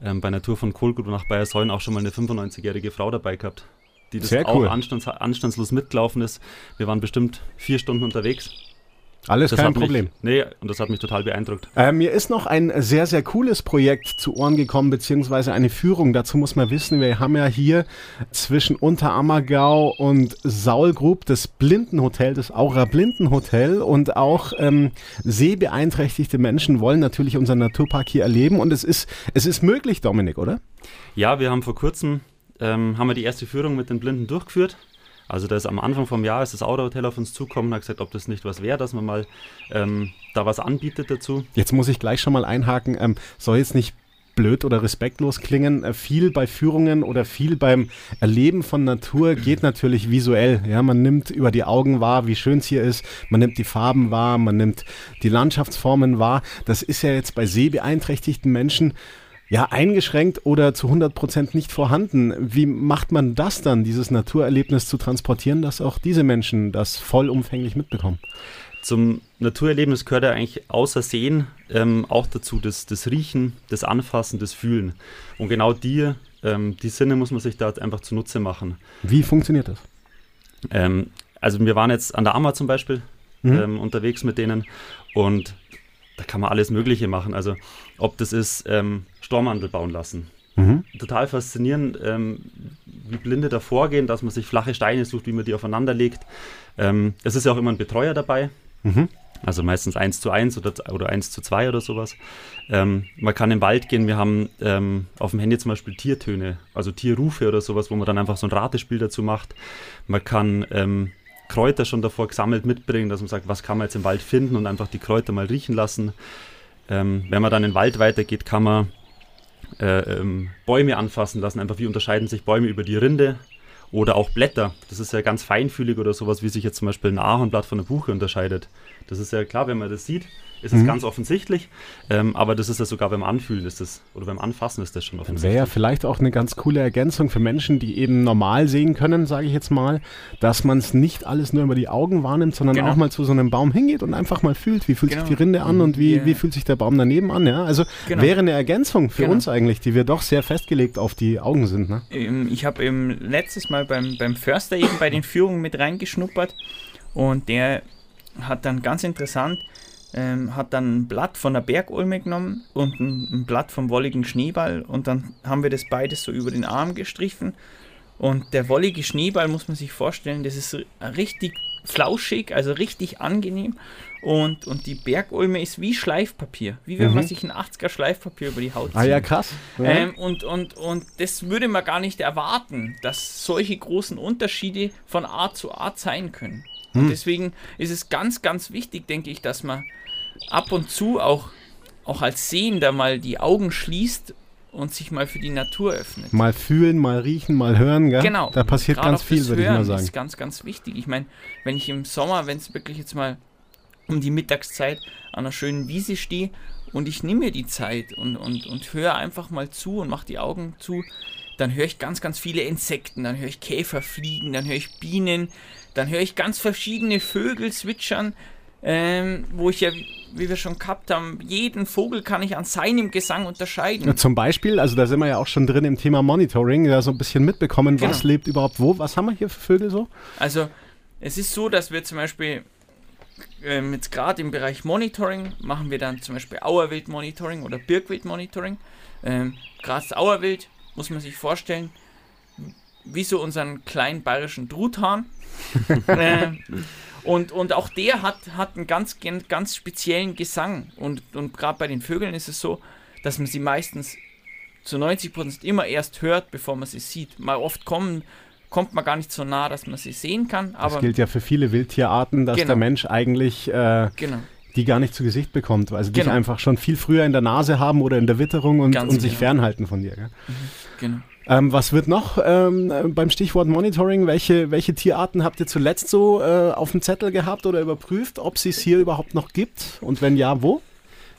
ähm, bei einer Tour von Kohlgrube nach Bayersäulen auch schon mal eine 95-jährige Frau dabei gehabt, die das Sehr auch cool. anstands, anstandslos mitgelaufen ist. Wir waren bestimmt vier Stunden unterwegs Alles Das kein hat mich- Problem. Nee, und das hat mich total beeindruckt. Äh, mir ist noch ein sehr, sehr cooles Projekt zu Ohren gekommen, beziehungsweise eine Führung. Dazu muss man wissen, wir haben ja hier zwischen Unterammergau und Saulgrub das Blindenhotel, das Aura Blindenhotel und auch ähm, sehbeeinträchtigte Menschen wollen natürlich unseren Naturpark hier erleben und es ist, es ist möglich, Dominik, oder? Ja, wir haben vor kurzem ähm, haben wir die erste Führung mit den Blinden durchgeführt. Also da ist am Anfang vom Jahr ist das Aura Hotel auf uns zukommen und hat gesagt, ob das nicht was wäre, dass man mal ähm, da was anbietet dazu. Jetzt muss ich gleich schon mal einhaken, ähm, soll jetzt nicht blöd oder respektlos klingen. Äh, viel bei Führungen oder viel beim Erleben von Natur geht natürlich visuell. Ja, man nimmt über die Augen wahr, wie schön es hier ist. Man nimmt die Farben wahr, man nimmt die Landschaftsformen wahr. Das ist ja jetzt bei sehbeeinträchtigten Menschen ja eingeschränkt oder zu 100 Prozent nicht vorhanden. Wie macht man das dann, dieses Naturerlebnis zu transportieren, dass auch diese Menschen das vollumfänglich mitbekommen? Zum Naturerlebnis gehört ja eigentlich außer Sehen ähm, auch dazu das, das Riechen, das Anfassen, das Fühlen. Und genau die, ähm, die Sinne muss man sich da einfach zunutze machen. Wie funktioniert das? Ähm, also wir waren jetzt an der Ammer zum Beispiel Mhm. ähm, unterwegs mit denen und da kann man alles Mögliche machen. Also ob das ist ähm, Stormandel bauen lassen. Mhm. Total faszinierend, ähm, wie Blinde da vorgehen, dass man sich flache Steine sucht, wie man die aufeinander legt. Ähm, es ist ja auch immer ein Betreuer dabei. Mhm. Also meistens 1 zu 1 oder, oder 1 zu 2 oder sowas. Ähm, man kann im Wald gehen, wir haben ähm, auf dem Handy zum Beispiel Tiertöne, also Tierrufe oder sowas, wo man dann einfach so ein Ratespiel dazu macht. Man kann ähm, Kräuter schon davor gesammelt mitbringen, dass man sagt, was kann man jetzt im Wald finden und einfach die Kräuter mal riechen lassen. Ähm, wenn man dann in den Wald weitergeht, kann man äh, ähm, Bäume anfassen lassen. Einfach wie unterscheiden sich Bäume über die Rinde oder auch Blätter. Das ist ja ganz feinfühlig oder sowas, wie sich jetzt zum Beispiel ein Ahornblatt von einer Buche unterscheidet. Das ist ja klar, wenn man das sieht, ist es Mhm. ganz offensichtlich. Ähm, aber das ist ja sogar beim Anfühlen ist das, oder beim Anfassen ist das schon Dann wäre offensichtlich. ja vielleicht auch eine ganz coole Ergänzung für Menschen, die eben normal sehen können, sage ich jetzt mal, dass man es nicht alles nur über die Augen wahrnimmt, sondern Genau. auch mal zu so einem Baum hingeht und einfach mal fühlt, wie fühlt Genau. sich die Rinde an und wie, Ja. wie fühlt sich der Baum daneben an. Ja? Also Genau. wäre eine Ergänzung für Genau. uns eigentlich, die wir doch sehr festgelegt auf die Augen sind. Ne? Ähm, Ich habe eben letztes Mal beim, beim Förster eben bei den Führungen mit reingeschnuppert und der hat dann ganz interessant, ähm, hat dann ein Blatt von der Bergulme genommen und ein, ein Blatt vom wolligen Schneeball und dann haben wir das beides so über den Arm gestrichen und der wollige Schneeball muss man sich vorstellen, das ist richtig flauschig, also richtig angenehm und, und die Bergulme ist wie Schleifpapier, wie wenn Mhm. man sich ein 80er Schleifpapier über die Haut zieht. Ah ja, krass. Ja. Ähm, und, und, und das würde man gar nicht erwarten, dass solche großen Unterschiede von Art zu Art sein können. Und deswegen ist es ganz, ganz wichtig, denke ich, dass man ab und zu auch, auch als Sehender mal die Augen schließt und sich mal für die Natur öffnet. mal fühlen, mal riechen, mal hören. Gell? Genau. Da passiert Gerade ganz viel, das würde ich mal sagen. ist ganz, ganz wichtig. Ich meine, wenn ich im Sommer, wenn es wirklich jetzt mal um die Mittagszeit an einer schönen Wiese stehe und ich nehme mir die Zeit und, und, und höre einfach mal zu und mache die Augen zu, dann höre ich ganz, ganz viele Insekten, dann höre ich Käfer fliegen, dann höre ich Bienen, dann höre ich ganz verschiedene Vögel zwitschern, ähm, wo ich ja, wie wir schon gehabt haben, jeden Vogel kann ich an seinem Gesang unterscheiden. Ja, Zum Beispiel, also da sind wir ja auch schon drin im Thema Monitoring, ja so ein bisschen mitbekommen, was Genau. lebt überhaupt wo. Was haben wir hier für Vögel so? Also, es ist so, dass wir zum Beispiel ähm, jetzt gerade im Bereich Monitoring machen wir dann zum Beispiel Auerwild-Monitoring oder Birkwild-Monitoring. Ähm, gerade das Auerwild muss man sich vorstellen, wie so unseren kleinen bayerischen Truthahn. (laughs) ähm, und, und auch der hat, hat einen ganz, ganz speziellen Gesang. Und, und gerade bei den Vögeln ist es so, dass man sie meistens zu 90% immer erst hört, bevor man sie sieht. Mal oft kommen, kommt man gar nicht so nah, dass man sie sehen kann. Das Aber gilt ja für viele Wildtierarten, dass Genau. der Mensch eigentlich äh, genau. die gar nicht zu Gesicht bekommt, weil sie dich Genau. einfach schon viel früher in der Nase haben oder in der Witterung und, und sich genau. fernhalten von dir. Gell? Genau. Ähm, was wird noch ähm, äh, beim Stichwort Monitoring? Welche, welche Tierarten habt ihr zuletzt so äh, auf dem Zettel gehabt oder überprüft, ob sie es hier überhaupt noch gibt? Und wenn ja, wo?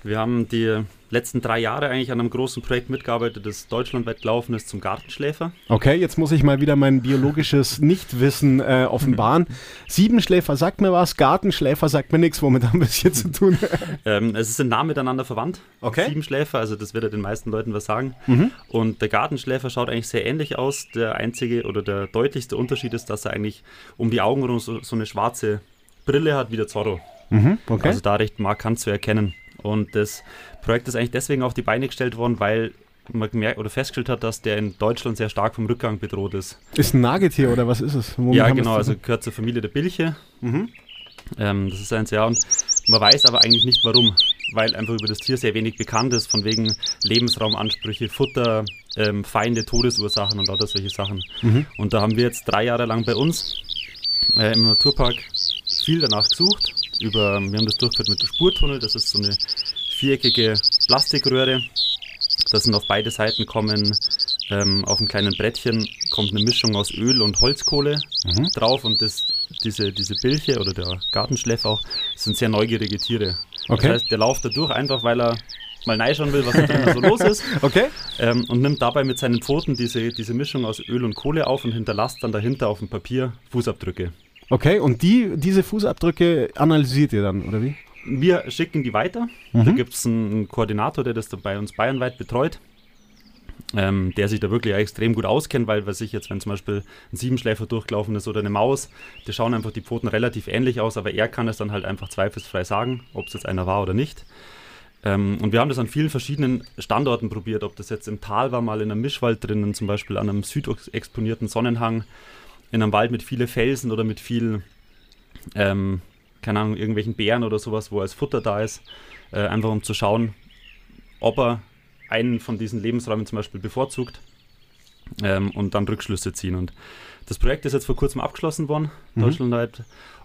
Wir haben die letzten drei Jahre eigentlich an einem großen Projekt mitgearbeitet, das deutschlandweit gelaufen ist zum Gartenschläfer. Okay, jetzt muss ich mal wieder mein biologisches (laughs) Nichtwissen äh, offenbaren. Siebenschläfer sagt mir was, Gartenschläfer sagt mir nichts, womit haben wir es hier zu tun? (laughs) Ähm, es sind nah miteinander verwandt. Okay. Siebenschläfer, also das wird ja den meisten Leuten was sagen. Mhm. Und der Gartenschläfer schaut eigentlich sehr ähnlich aus. Der einzige oder der deutlichste Unterschied ist, dass er eigentlich um die Augen rum so, so eine schwarze Brille hat wie der Zorro. Mhm, okay. Also da recht markant zu erkennen. Und das Projekt ist eigentlich deswegen auf die Beine gestellt worden, weil man gemerkt oder festgestellt hat, dass der in Deutschland sehr stark vom Rückgang bedroht ist. ist ein Nagetier oder was ist es? Womit ja, genau, also gehört zur Familie der Bilche. Mhm. Ähm, das ist eins, ja. Und man weiß aber eigentlich nicht warum, weil einfach über das Tier sehr wenig bekannt ist, von wegen Lebensraumansprüche, Futter, ähm, Feinde, Todesursachen und lauter solche Sachen. Mhm. Und da haben wir jetzt drei Jahre lang bei uns äh, im Naturpark viel danach gesucht. Über, wir haben das durchgeführt mit der Spurtunnel, das ist so eine viereckige Plastikröhre. Da sind auf beide Seiten kommen ähm, auf einem kleinen Brettchen kommt eine Mischung aus Öl und Holzkohle Mhm. drauf und das, diese, diese Bilche oder der Gartenschläfer auch sind sehr neugierige Tiere. Okay. Das heißt, der läuft da durch einfach, weil er mal reinschauen will, was da drinnen so los ist (laughs) Okay. ähm, und nimmt dabei mit seinen Pfoten diese, diese Mischung aus Öl und Kohle auf und hinterlässt dann dahinter auf dem Papier Fußabdrücke. Okay, und die, diese Fußabdrücke analysiert ihr dann, oder wie? Wir schicken die weiter. Da gibt es einen Koordinator, der das da bei uns bayernweit betreut, ähm, der sich da wirklich extrem gut auskennt, weil was ich jetzt, wenn zum Beispiel ein Siebenschläfer durchgelaufen ist oder eine Maus, die schauen einfach die Pfoten relativ ähnlich aus, aber er kann es dann halt einfach zweifelsfrei sagen, ob es jetzt einer war oder nicht. Ähm, und wir haben das an vielen verschiedenen Standorten probiert, ob das jetzt im Tal war, mal in einem Mischwald drinnen, zum Beispiel an einem südexponierten Sonnenhang, in einem Wald mit vielen Felsen oder mit viel, ähm, keine Ahnung, irgendwelchen Bären oder sowas, wo als Futter da ist, äh, einfach um zu schauen, ob er einen von diesen Lebensräumen zum Beispiel bevorzugt ähm, und dann Rückschlüsse ziehen. Und das Projekt ist jetzt vor kurzem abgeschlossen worden, deutschlandweit.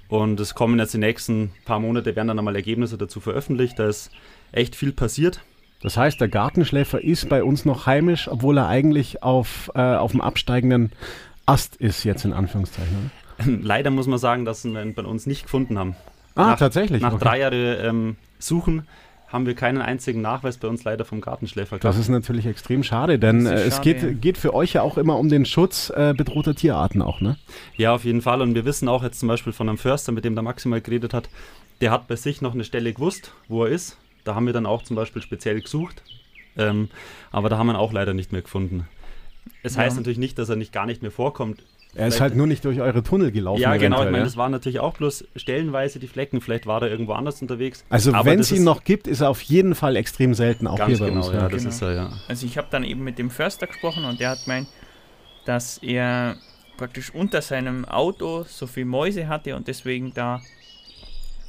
Und es kommen jetzt die nächsten paar Monate, werden dann einmal Ergebnisse dazu veröffentlicht. Da ist echt viel passiert. Das heißt, der Gartenschläfer ist bei uns noch heimisch, obwohl er eigentlich auf, äh, auf dem absteigenden Ast ist, jetzt in Anführungszeichen. Oder? Leider muss man sagen, dass wir ihn bei uns nicht gefunden haben. Ah, Nach- tatsächlich. Nach okay. drei Jahren ähm, Suchen haben wir keinen einzigen Nachweis bei uns leider vom Gartenschläfer Das ist natürlich extrem schade, denn äh, es schade, geht, ja. geht für euch ja auch immer um den Schutz äh, bedrohter Tierarten auch, ne? Ja, auf jeden Fall. Und wir wissen auch jetzt zum Beispiel von einem Förster, mit dem der Maximal geredet hat, der hat bei sich noch eine Stelle gewusst, wo er ist. Da haben wir dann auch zum Beispiel speziell gesucht. Ähm, aber da haben wir ihn auch leider nicht mehr gefunden. Es Ja. heißt natürlich nicht, dass er nicht gar nicht mehr vorkommt. Er ist halt nur nicht durch eure Tunnel gelaufen. ja, genau. Ich meine, ja? das waren natürlich auch bloß stellenweise die Flecken. Vielleicht war er irgendwo anders unterwegs. Also Aber wenn es ihn noch gibt, ist er auf jeden Fall extrem selten, auch Ganz hier bei genau, uns. ja, Ja. das Genau. ist er, ja. Also ich habe dann eben mit dem Förster gesprochen und der hat gemeint, dass er praktisch unter seinem Auto so viel Mäuse hatte und deswegen da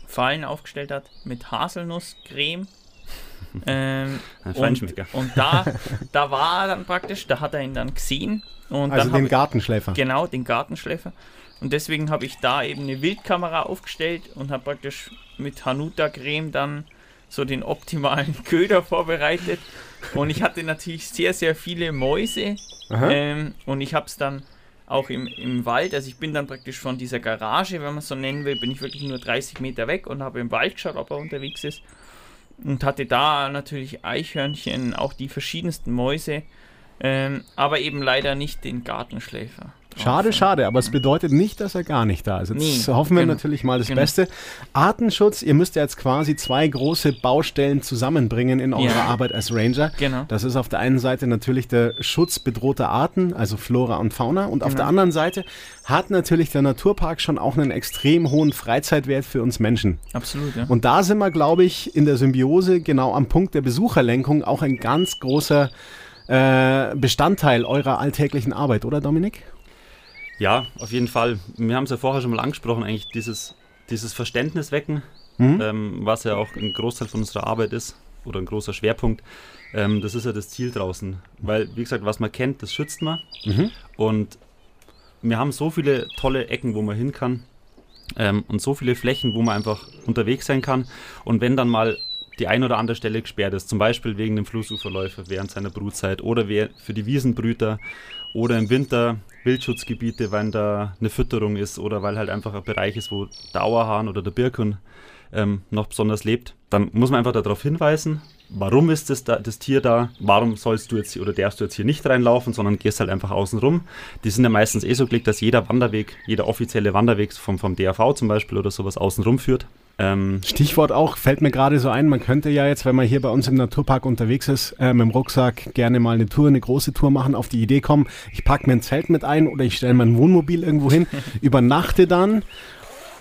Fallen aufgestellt hat mit Haselnusscreme. Ähm, (laughs) Ein und, Feinschmecker. und da, da war er dann praktisch, da hat er ihn dann gesehen. Und Also den ich- Gartenschläfer. Genau, den Gartenschläfer. Und deswegen habe ich da eben eine Wildkamera aufgestellt und habe praktisch mit Hanuta-Creme dann so den optimalen (laughs) Köder vorbereitet. Und ich hatte natürlich sehr, sehr viele Mäuse. Ähm, und ich habe es dann auch im, im Wald, also ich bin dann praktisch von dieser Garage, wenn man es so nennen will, bin ich wirklich nur 30 Meter weg und habe im Wald geschaut, ob er unterwegs ist. Und hatte da natürlich Eichhörnchen, auch die verschiedensten Mäuse. Ähm, aber eben leider nicht den Gartenschläfer. Schade, schade, aber es bedeutet nicht, dass er gar nicht da ist. Jetzt Nee, hoffen wir genau. natürlich mal das Genau. Beste. Artenschutz, ihr müsst ja jetzt quasi zwei große Baustellen zusammenbringen in eurer Ja. Arbeit als Ranger. Genau. Das ist auf der einen Seite natürlich der Schutz bedrohter Arten, also Flora und Fauna. Und auf Genau. der anderen Seite hat natürlich der Naturpark schon auch einen extrem hohen Freizeitwert für uns Menschen. Absolut, ja. Und da sind wir, glaube ich, in der Symbiose genau am Punkt der Besucherlenkung auch ein ganz großer äh, Bestandteil eurer alltäglichen Arbeit, oder Dominik? Ja, auf jeden Fall. Wir haben es ja vorher schon mal angesprochen, eigentlich dieses, dieses Verständnis wecken, Mhm. ähm, was ja auch ein Großteil von unserer Arbeit ist oder ein großer Schwerpunkt. Ähm, das ist ja das Ziel draußen. Weil, wie gesagt, was man kennt, das schützt man. Mhm. Und wir haben so viele tolle Ecken, wo man hin kann ähm, und so viele Flächen, wo man einfach unterwegs sein kann. Und wenn dann mal die ein oder andere Stelle gesperrt ist, zum Beispiel wegen dem Flussuferläufer während seiner Brutzeit oder für die Wiesenbrüter oder im Winter Wildschutzgebiete, wenn da eine Fütterung ist oder weil halt einfach ein Bereich ist, wo der Auerhahn oder der Birkhuhn ähm, noch besonders lebt, dann muss man einfach darauf hinweisen, warum ist das, da, das Tier da, warum sollst du jetzt oder darfst du jetzt hier nicht reinlaufen, sondern gehst halt einfach außen rum. Die sind ja meistens eh so gelegt, dass jeder Wanderweg, jeder offizielle Wanderweg vom, vom DAV zum Beispiel oder sowas außen rum führt. Ähm, Stichwort auch, fällt mir gerade so ein, man könnte ja jetzt, wenn man hier bei uns im Naturpark unterwegs ist, äh, mit dem Rucksack gerne mal eine Tour, eine große Tour machen, auf die Idee kommen, ich packe mir ein Zelt mit ein oder ich stelle mein Wohnmobil irgendwo hin, (laughs) übernachte dann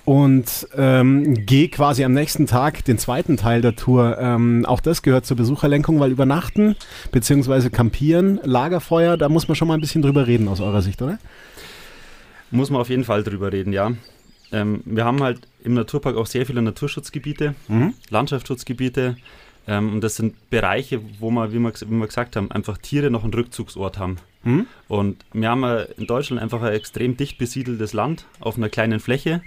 und ähm, gehe quasi am nächsten Tag den zweiten Teil der Tour. Ähm, auch das gehört zur Besucherlenkung, weil übernachten bzw. campieren, Lagerfeuer, da muss man schon mal ein bisschen drüber reden aus eurer Sicht, oder? Muss man auf jeden Fall drüber reden, ja. Ähm, wir haben halt im Naturpark auch sehr viele Naturschutzgebiete, mhm. Landschaftsschutzgebiete. Ähm, und das sind Bereiche, wo wir, wie wir, wie wir gesagt haben, einfach Tiere noch einen Rückzugsort haben. Mhm. Und wir haben in Deutschland einfach ein extrem dicht besiedeltes Land auf einer kleinen Fläche.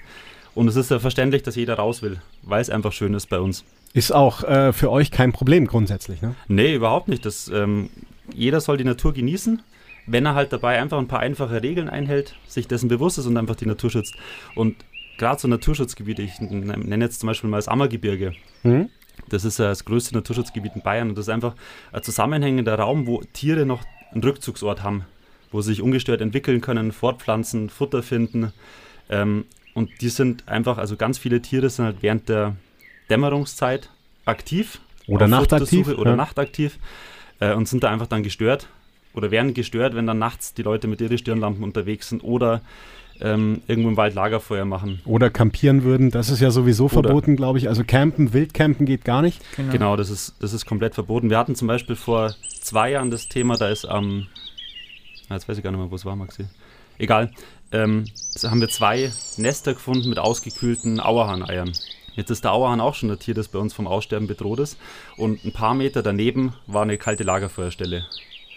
Und es ist ja verständlich, dass jeder raus will, weil es einfach schön ist bei uns. Ist auch äh, für euch kein Problem grundsätzlich, ne? Nee, überhaupt nicht. Das, ähm, jeder soll die Natur genießen, wenn er halt dabei einfach ein paar einfache Regeln einhält, sich dessen bewusst ist und einfach die Natur schützt. Und gerade so Naturschutzgebiete, ich nenne jetzt zum Beispiel mal das Ammergebirge. Mhm. Das ist das größte Naturschutzgebiet in Bayern und das ist einfach ein zusammenhängender Raum, wo Tiere noch einen Rückzugsort haben, wo sie sich ungestört entwickeln können, fortpflanzen, Futter finden. Ähm, und die sind einfach, also ganz viele Tiere sind halt während der Dämmerungszeit aktiv. Oder nachtaktiv. Oder ja. nachtaktiv äh, und sind da einfach dann gestört. Oder werden gestört, wenn dann nachts die Leute mit ihren Stirnlampen unterwegs sind oder ähm, irgendwo im Wald Lagerfeuer machen. Oder campieren würden. Das ist ja sowieso Oder verboten, glaube ich. Also campen, Wildcampen geht gar nicht. Genau, genau das, ist, das ist komplett verboten. Wir hatten zum Beispiel vor zwei Jahren das Thema, da ist am, ähm, jetzt weiß ich gar nicht mehr, wo es war, Maxi. Egal, ähm, haben wir zwei Nester gefunden mit ausgekühlten Auerhahn-Eiern. Jetzt ist der Auerhahn auch schon ein Tier, das bei uns vom Aussterben bedroht ist. Und ein paar Meter daneben war eine kalte Lagerfeuerstelle.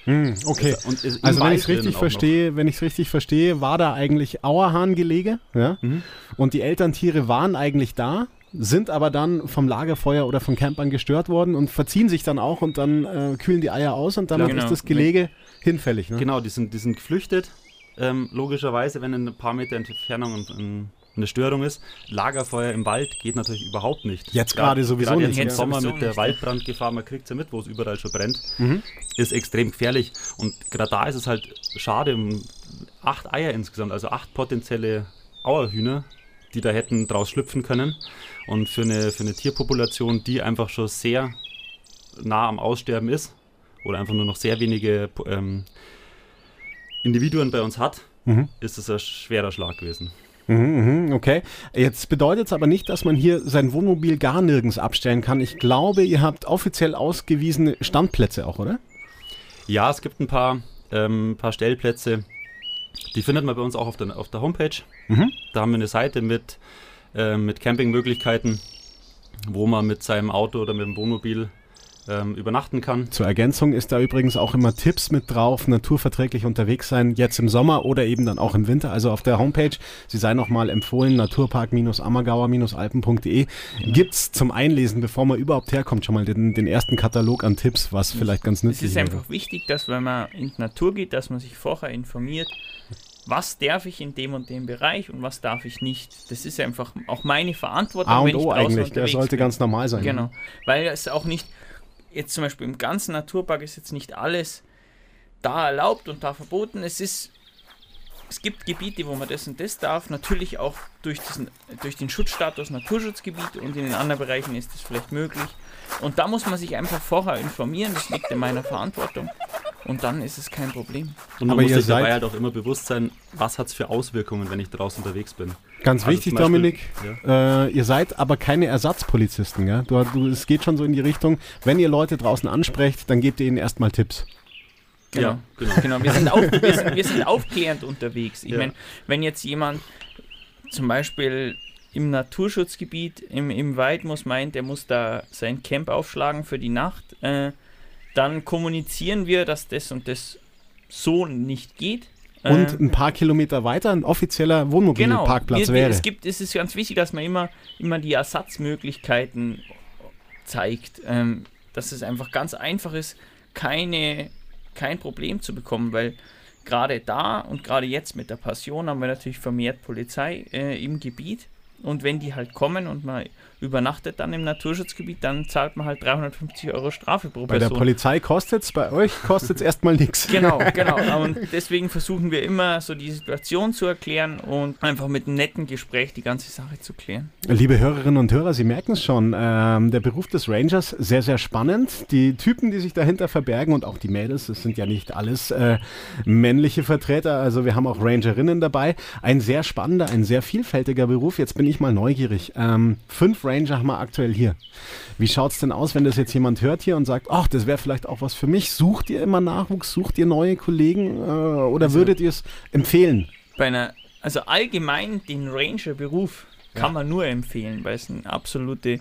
Hm, okay. Also, also wenn ich es richtig verstehe, wenn ich richtig verstehe, war da eigentlich Auerhahngelege, ja? Mhm. Und die Elterntiere waren eigentlich da, sind aber dann vom Lagerfeuer oder von Campern gestört worden und verziehen sich dann auch und dann äh, kühlen die Eier aus und dann genau. ist das Gelege hinfällig. Ne? Genau, die sind, die sind geflüchtet. Ähm, logischerweise, wenn in ein paar Meter Entfernung ein, ein eine Störung ist. Lagerfeuer im Wald geht natürlich überhaupt nicht. Jetzt gerade sowieso gerade nicht. Im Sommer mit der Waldbrandgefahr, man kriegt es ja mit, wo es überall schon brennt, mhm. ist extrem gefährlich. Und gerade da ist es halt schade, acht Eier insgesamt, also acht potenzielle Auerhühner, die da hätten draus schlüpfen können. Und für eine, für eine Tierpopulation, die einfach schon sehr nah am Aussterben ist, oder einfach nur noch sehr wenige ähm, Individuen bei uns hat, mhm. ist es ein schwerer Schlag gewesen. Mhm, mhm, okay. Jetzt bedeutet es aber nicht, dass man hier sein Wohnmobil gar nirgends abstellen kann. Ich glaube, ihr habt offiziell ausgewiesene Standplätze auch, oder? Ja, es gibt ein paar, ähm, paar Stellplätze. Die findet man bei uns auch auf der, auf der Homepage. Mhm. Da haben wir eine Seite mit, äh, mit Campingmöglichkeiten, wo man mit seinem Auto oder mit dem Wohnmobil ähm, übernachten kann. Zur Ergänzung ist da übrigens auch immer Tipps mit drauf, naturverträglich unterwegs sein, jetzt im Sommer oder eben dann auch im Winter. Also auf der Homepage, sie sei nochmal empfohlen, naturpark-ammergauer-alpen.de, gibt es zum Einlesen, bevor man überhaupt herkommt, schon mal den, den ersten Katalog an Tipps, was vielleicht ganz nützlich ist. Es ist einfach wichtig, dass wenn man in die Natur geht, dass man sich vorher informiert, was darf ich in dem und dem Bereich und was darf ich nicht. Das ist einfach auch meine Verantwortung. A und O eigentlich, der sollte bin. ganz normal sein. Genau, weil es auch nicht, jetzt zum Beispiel im ganzen Naturpark ist jetzt nicht alles da erlaubt und da verboten. Es ist es gibt Gebiete, wo man das und das darf, natürlich auch durch, diesen, durch den Schutzstatus Naturschutzgebiet und in den anderen Bereichen ist das vielleicht möglich. Und da muss man sich einfach vorher informieren, das liegt in meiner Verantwortung. Und dann ist es kein Problem. Und man Aber muss sich dabei halt auch immer bewusst sein, was hat es für Auswirkungen, wenn ich draußen unterwegs bin. Ganz also wichtig, Beispiel, Dominik, ja. äh, ihr seid aber keine Ersatzpolizisten. Gell? Du, du, es geht schon so in die Richtung, wenn ihr Leute draußen ansprecht, dann gebt ihr ihnen erstmal Tipps. Genau, ja, genau. genau. Wir, sind auf, wir, sind, wir sind (laughs) aufklärend unterwegs. Ich ja. meine, wenn jetzt jemand zum Beispiel im Naturschutzgebiet im, im Weidmus meint, der muss da sein Camp aufschlagen für die Nacht, äh, dann kommunizieren wir, dass das und das so nicht geht. Und äh, ein paar Kilometer weiter ein offizieller Wohnmobilparkplatz genau, wäre. Es, gibt, es ist ganz wichtig, dass man immer, immer die Ersatzmöglichkeiten zeigt. Ähm, dass es einfach ganz einfach ist, keine, kein Problem zu bekommen, weil gerade da und gerade jetzt mit der Passion haben wir natürlich vermehrt Polizei äh, im Gebiet. Und wenn die halt kommen und man übernachtet dann im Naturschutzgebiet, dann zahlt man halt 350 Euro Strafe pro Person. Bei der Polizei kostet es, bei euch kostet es erstmal nichts. (laughs) Genau, (laughs) genau. Und deswegen versuchen wir immer so die Situation zu erklären und einfach mit einem netten Gespräch die ganze Sache zu klären. Liebe Hörerinnen und Hörer, Sie merken es schon, ähm, der Beruf des Rangers sehr, sehr spannend. Die Typen, die sich dahinter verbergen und auch die Mädels, das sind ja nicht alles äh, männliche Vertreter, also wir haben auch Rangerinnen dabei. Ein sehr spannender, ein sehr vielfältiger Beruf. Jetzt bin ich ich mal neugierig. Ähm, fünf Ranger haben wir aktuell hier. Wie schaut es denn aus, wenn das jetzt jemand hört hier und sagt, ach, das wäre vielleicht auch was für mich? Sucht ihr immer Nachwuchs? Sucht ihr neue Kollegen? Äh, oder Also- würdet ihr es empfehlen? Bei einer, also allgemein den Ranger-Beruf kann man nur empfehlen, weil es eine absolute,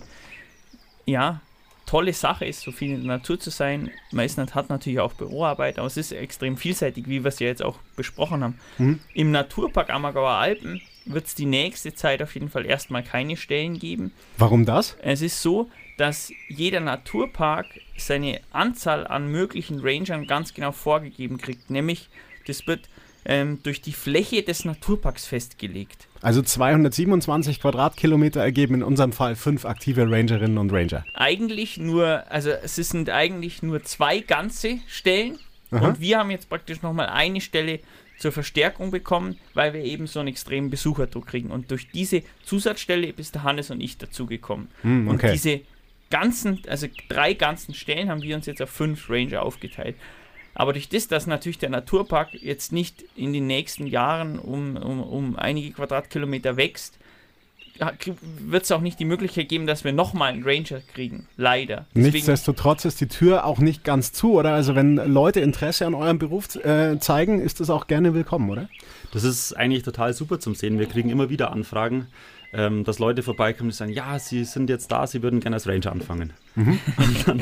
ja, tolle Sache ist, so viel in der Natur zu sein. Meistens hat natürlich auch Büroarbeit, aber es ist extrem vielseitig, wie wir es ja jetzt auch besprochen haben. Mhm. Im Naturpark Ammergauer Alpen wird es die nächste Zeit auf jeden Fall erstmal keine Stellen geben. Warum das? Es ist so, dass jeder Naturpark seine Anzahl an möglichen Rangern ganz genau vorgegeben kriegt. Nämlich, das wird ähm, durch die Fläche des Naturparks festgelegt. Also 227 Quadratkilometer ergeben in unserem Fall fünf aktive Rangerinnen und Ranger. Eigentlich nur, also es sind eigentlich nur zwei ganze Stellen. Aha. Und wir haben jetzt praktisch nochmal eine Stelle zur Verstärkung bekommen, weil wir eben so einen extremen Besucherdruck kriegen. Und durch diese Zusatzstelle ist der Hannes und ich dazugekommen. Hm, Und okay. diese ganzen, also drei ganzen Stellen haben wir uns jetzt auf fünf Ranger aufgeteilt. Aber durch das, dass natürlich der Naturpark jetzt nicht in den nächsten Jahren um, um, um einige Quadratkilometer wächst, wird es auch nicht die Möglichkeit geben, dass wir nochmal einen Ranger kriegen. Leider. Deswegen, Nichtsdestotrotz ist die Tür auch nicht ganz zu, oder? Also wenn Leute Interesse an eurem Beruf äh, zeigen, ist das auch gerne willkommen, oder? Das ist eigentlich total super zum Sehen. Wir kriegen immer wieder Anfragen, ähm, dass Leute vorbeikommen und sagen, ja, sie sind jetzt da, sie würden gerne als Ranger anfangen. Und (laughs) dann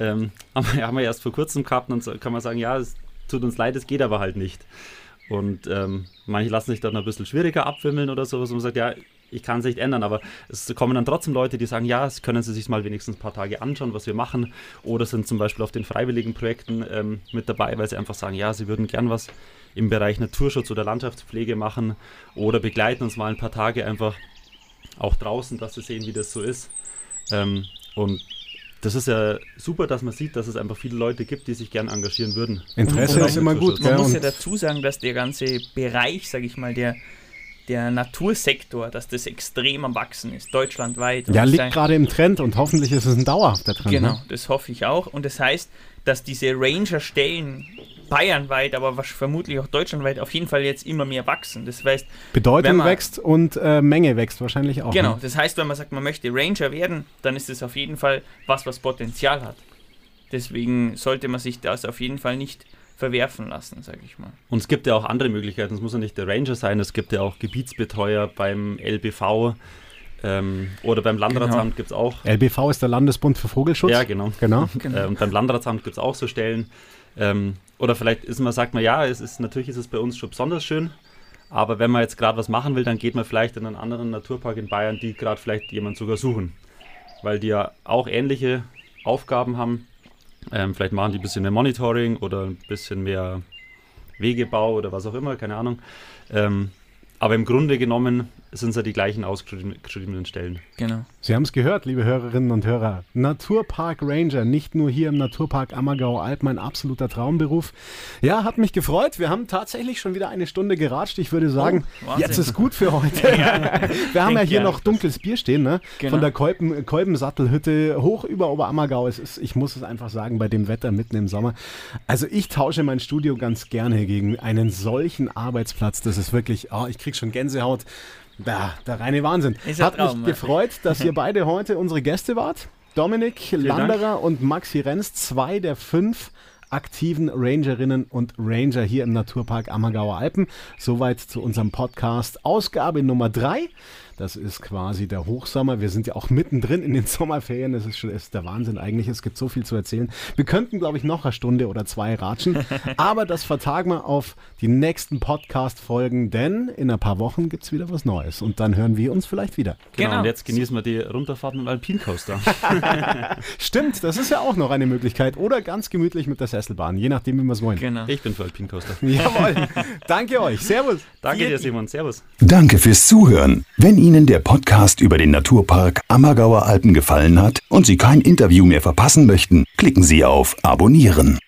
ähm, haben, wir, haben wir erst vor kurzem gehabt und so kann man sagen, ja, es tut uns leid, es geht aber halt nicht. Und ähm, manche lassen sich dann ein bisschen schwieriger abwimmeln oder sowas und man sagt, ja, ich kann es nicht ändern, aber es kommen dann trotzdem Leute, die sagen, ja, können sie sich mal wenigstens ein paar Tage anschauen, was wir machen, oder sind zum Beispiel auf den freiwilligen Projekten ähm, mit dabei, weil sie einfach sagen, ja, sie würden gern was im Bereich Naturschutz oder Landschaftspflege machen oder begleiten uns mal ein paar Tage einfach auch draußen, dass sie sehen, wie das so ist. Ähm, und das ist ja super, dass man sieht, dass es einfach viele Leute gibt, die sich gern engagieren würden. Interesse Und ist immer gut, man muss ja dazu sagen, dass der ganze Bereich, sage ich mal, der, der Natursektor, dass das extrem am Wachsen ist, deutschlandweit. ja, liegt gerade im Trend und hoffentlich ist es ein dauerhafter Trend. Genau, Ne? das hoffe ich auch. Und das heißt, dass diese Ranger-Stellen bayernweit, aber vermutlich auch deutschlandweit auf jeden Fall jetzt immer mehr wachsen. Das heißt, Bedeutung man- wächst und äh, Menge wächst wahrscheinlich auch. genau, Ne? das heißt, wenn man sagt, man möchte Ranger werden, dann ist es auf jeden Fall was, was Potenzial hat. Deswegen sollte man sich das auf jeden Fall nicht verwerfen lassen, sage ich mal. Und es gibt ja auch andere Möglichkeiten. Es muss ja nicht der Ranger sein, es gibt ja auch Gebietsbetreuer beim LBV ähm, oder beim Landratsamt gibt es auch. LBV ist der Landesbund für Vogelschutz. Ja, genau. Genau. (laughs) Äh, und beim Landratsamt gibt es auch so Stellen. Ähm, oder vielleicht ist man, sagt man, ja, es ist, natürlich ist es bei uns schon besonders schön, aber wenn man jetzt gerade was machen will, dann geht man vielleicht in einen anderen Naturpark in Bayern, die gerade vielleicht jemand sogar suchen. Weil die ja auch ähnliche Aufgaben haben. Ähm, vielleicht machen die ein bisschen mehr Monitoring oder ein bisschen mehr Wegebau oder was auch immer, keine Ahnung. Ähm, aber im Grunde genommen sind es ja die gleichen ausgeschriebenen Stellen. Genau. Sie haben es gehört, liebe Hörerinnen und Hörer. Naturpark Ranger, nicht nur hier im Naturpark Ammergau Alpen, ein absoluter Traumberuf. Ja, hat mich gefreut. Wir haben tatsächlich schon wieder eine Stunde geratscht. Ich würde sagen, Oh, jetzt ist gut für heute. (laughs) Wir haben ja hier noch dunkles Bier stehen, ne? Genau. Von der Kolben, Kolbensattelhütte hoch über Oberammergau. Es ist, ich muss es einfach sagen, bei dem Wetter mitten im Sommer. Also ich tausche mein Studio ganz gerne gegen einen solchen Arbeitsplatz. Das ist wirklich, oh, ich krieg schon Gänsehaut. Ja, der reine Wahnsinn. Ist Hat Traum, mich ja. gefreut, dass ihr beide heute unsere Gäste wart. Dominik Landerer und Maxi Renz, zwei der fünf aktiven Rangerinnen und Ranger hier im Naturpark Ammergauer Alpen. Soweit zu unserem Podcast Ausgabe Nummer drei. Das ist quasi der Hochsommer. Wir sind ja auch mittendrin in den Sommerferien. Das ist schon das ist der Wahnsinn eigentlich. Es gibt so viel zu erzählen. Wir könnten, glaube ich, noch eine Stunde oder zwei ratschen. (laughs) Aber das vertagen wir auf die nächsten Podcast-Folgen, denn in ein paar Wochen gibt es wieder was Neues. Und dann hören wir uns vielleicht wieder. Genau, Genau. und jetzt genießen wir die Runterfahrt mit dem Alpincoaster. (laughs) Stimmt, das ist ja auch noch eine Möglichkeit. Oder ganz gemütlich mit der Sesselbahn, je nachdem, wie wir es wollen. Genau. Ich bin für Alpincoaster. Jawohl. Danke euch. Servus. Danke dir, Simon. Servus. Danke fürs Zuhören. Wenn Ihnen der Podcast über den Naturpark Ammergauer Alpen gefallen hat und Sie kein Interview mehr verpassen möchten, klicken Sie auf Abonnieren.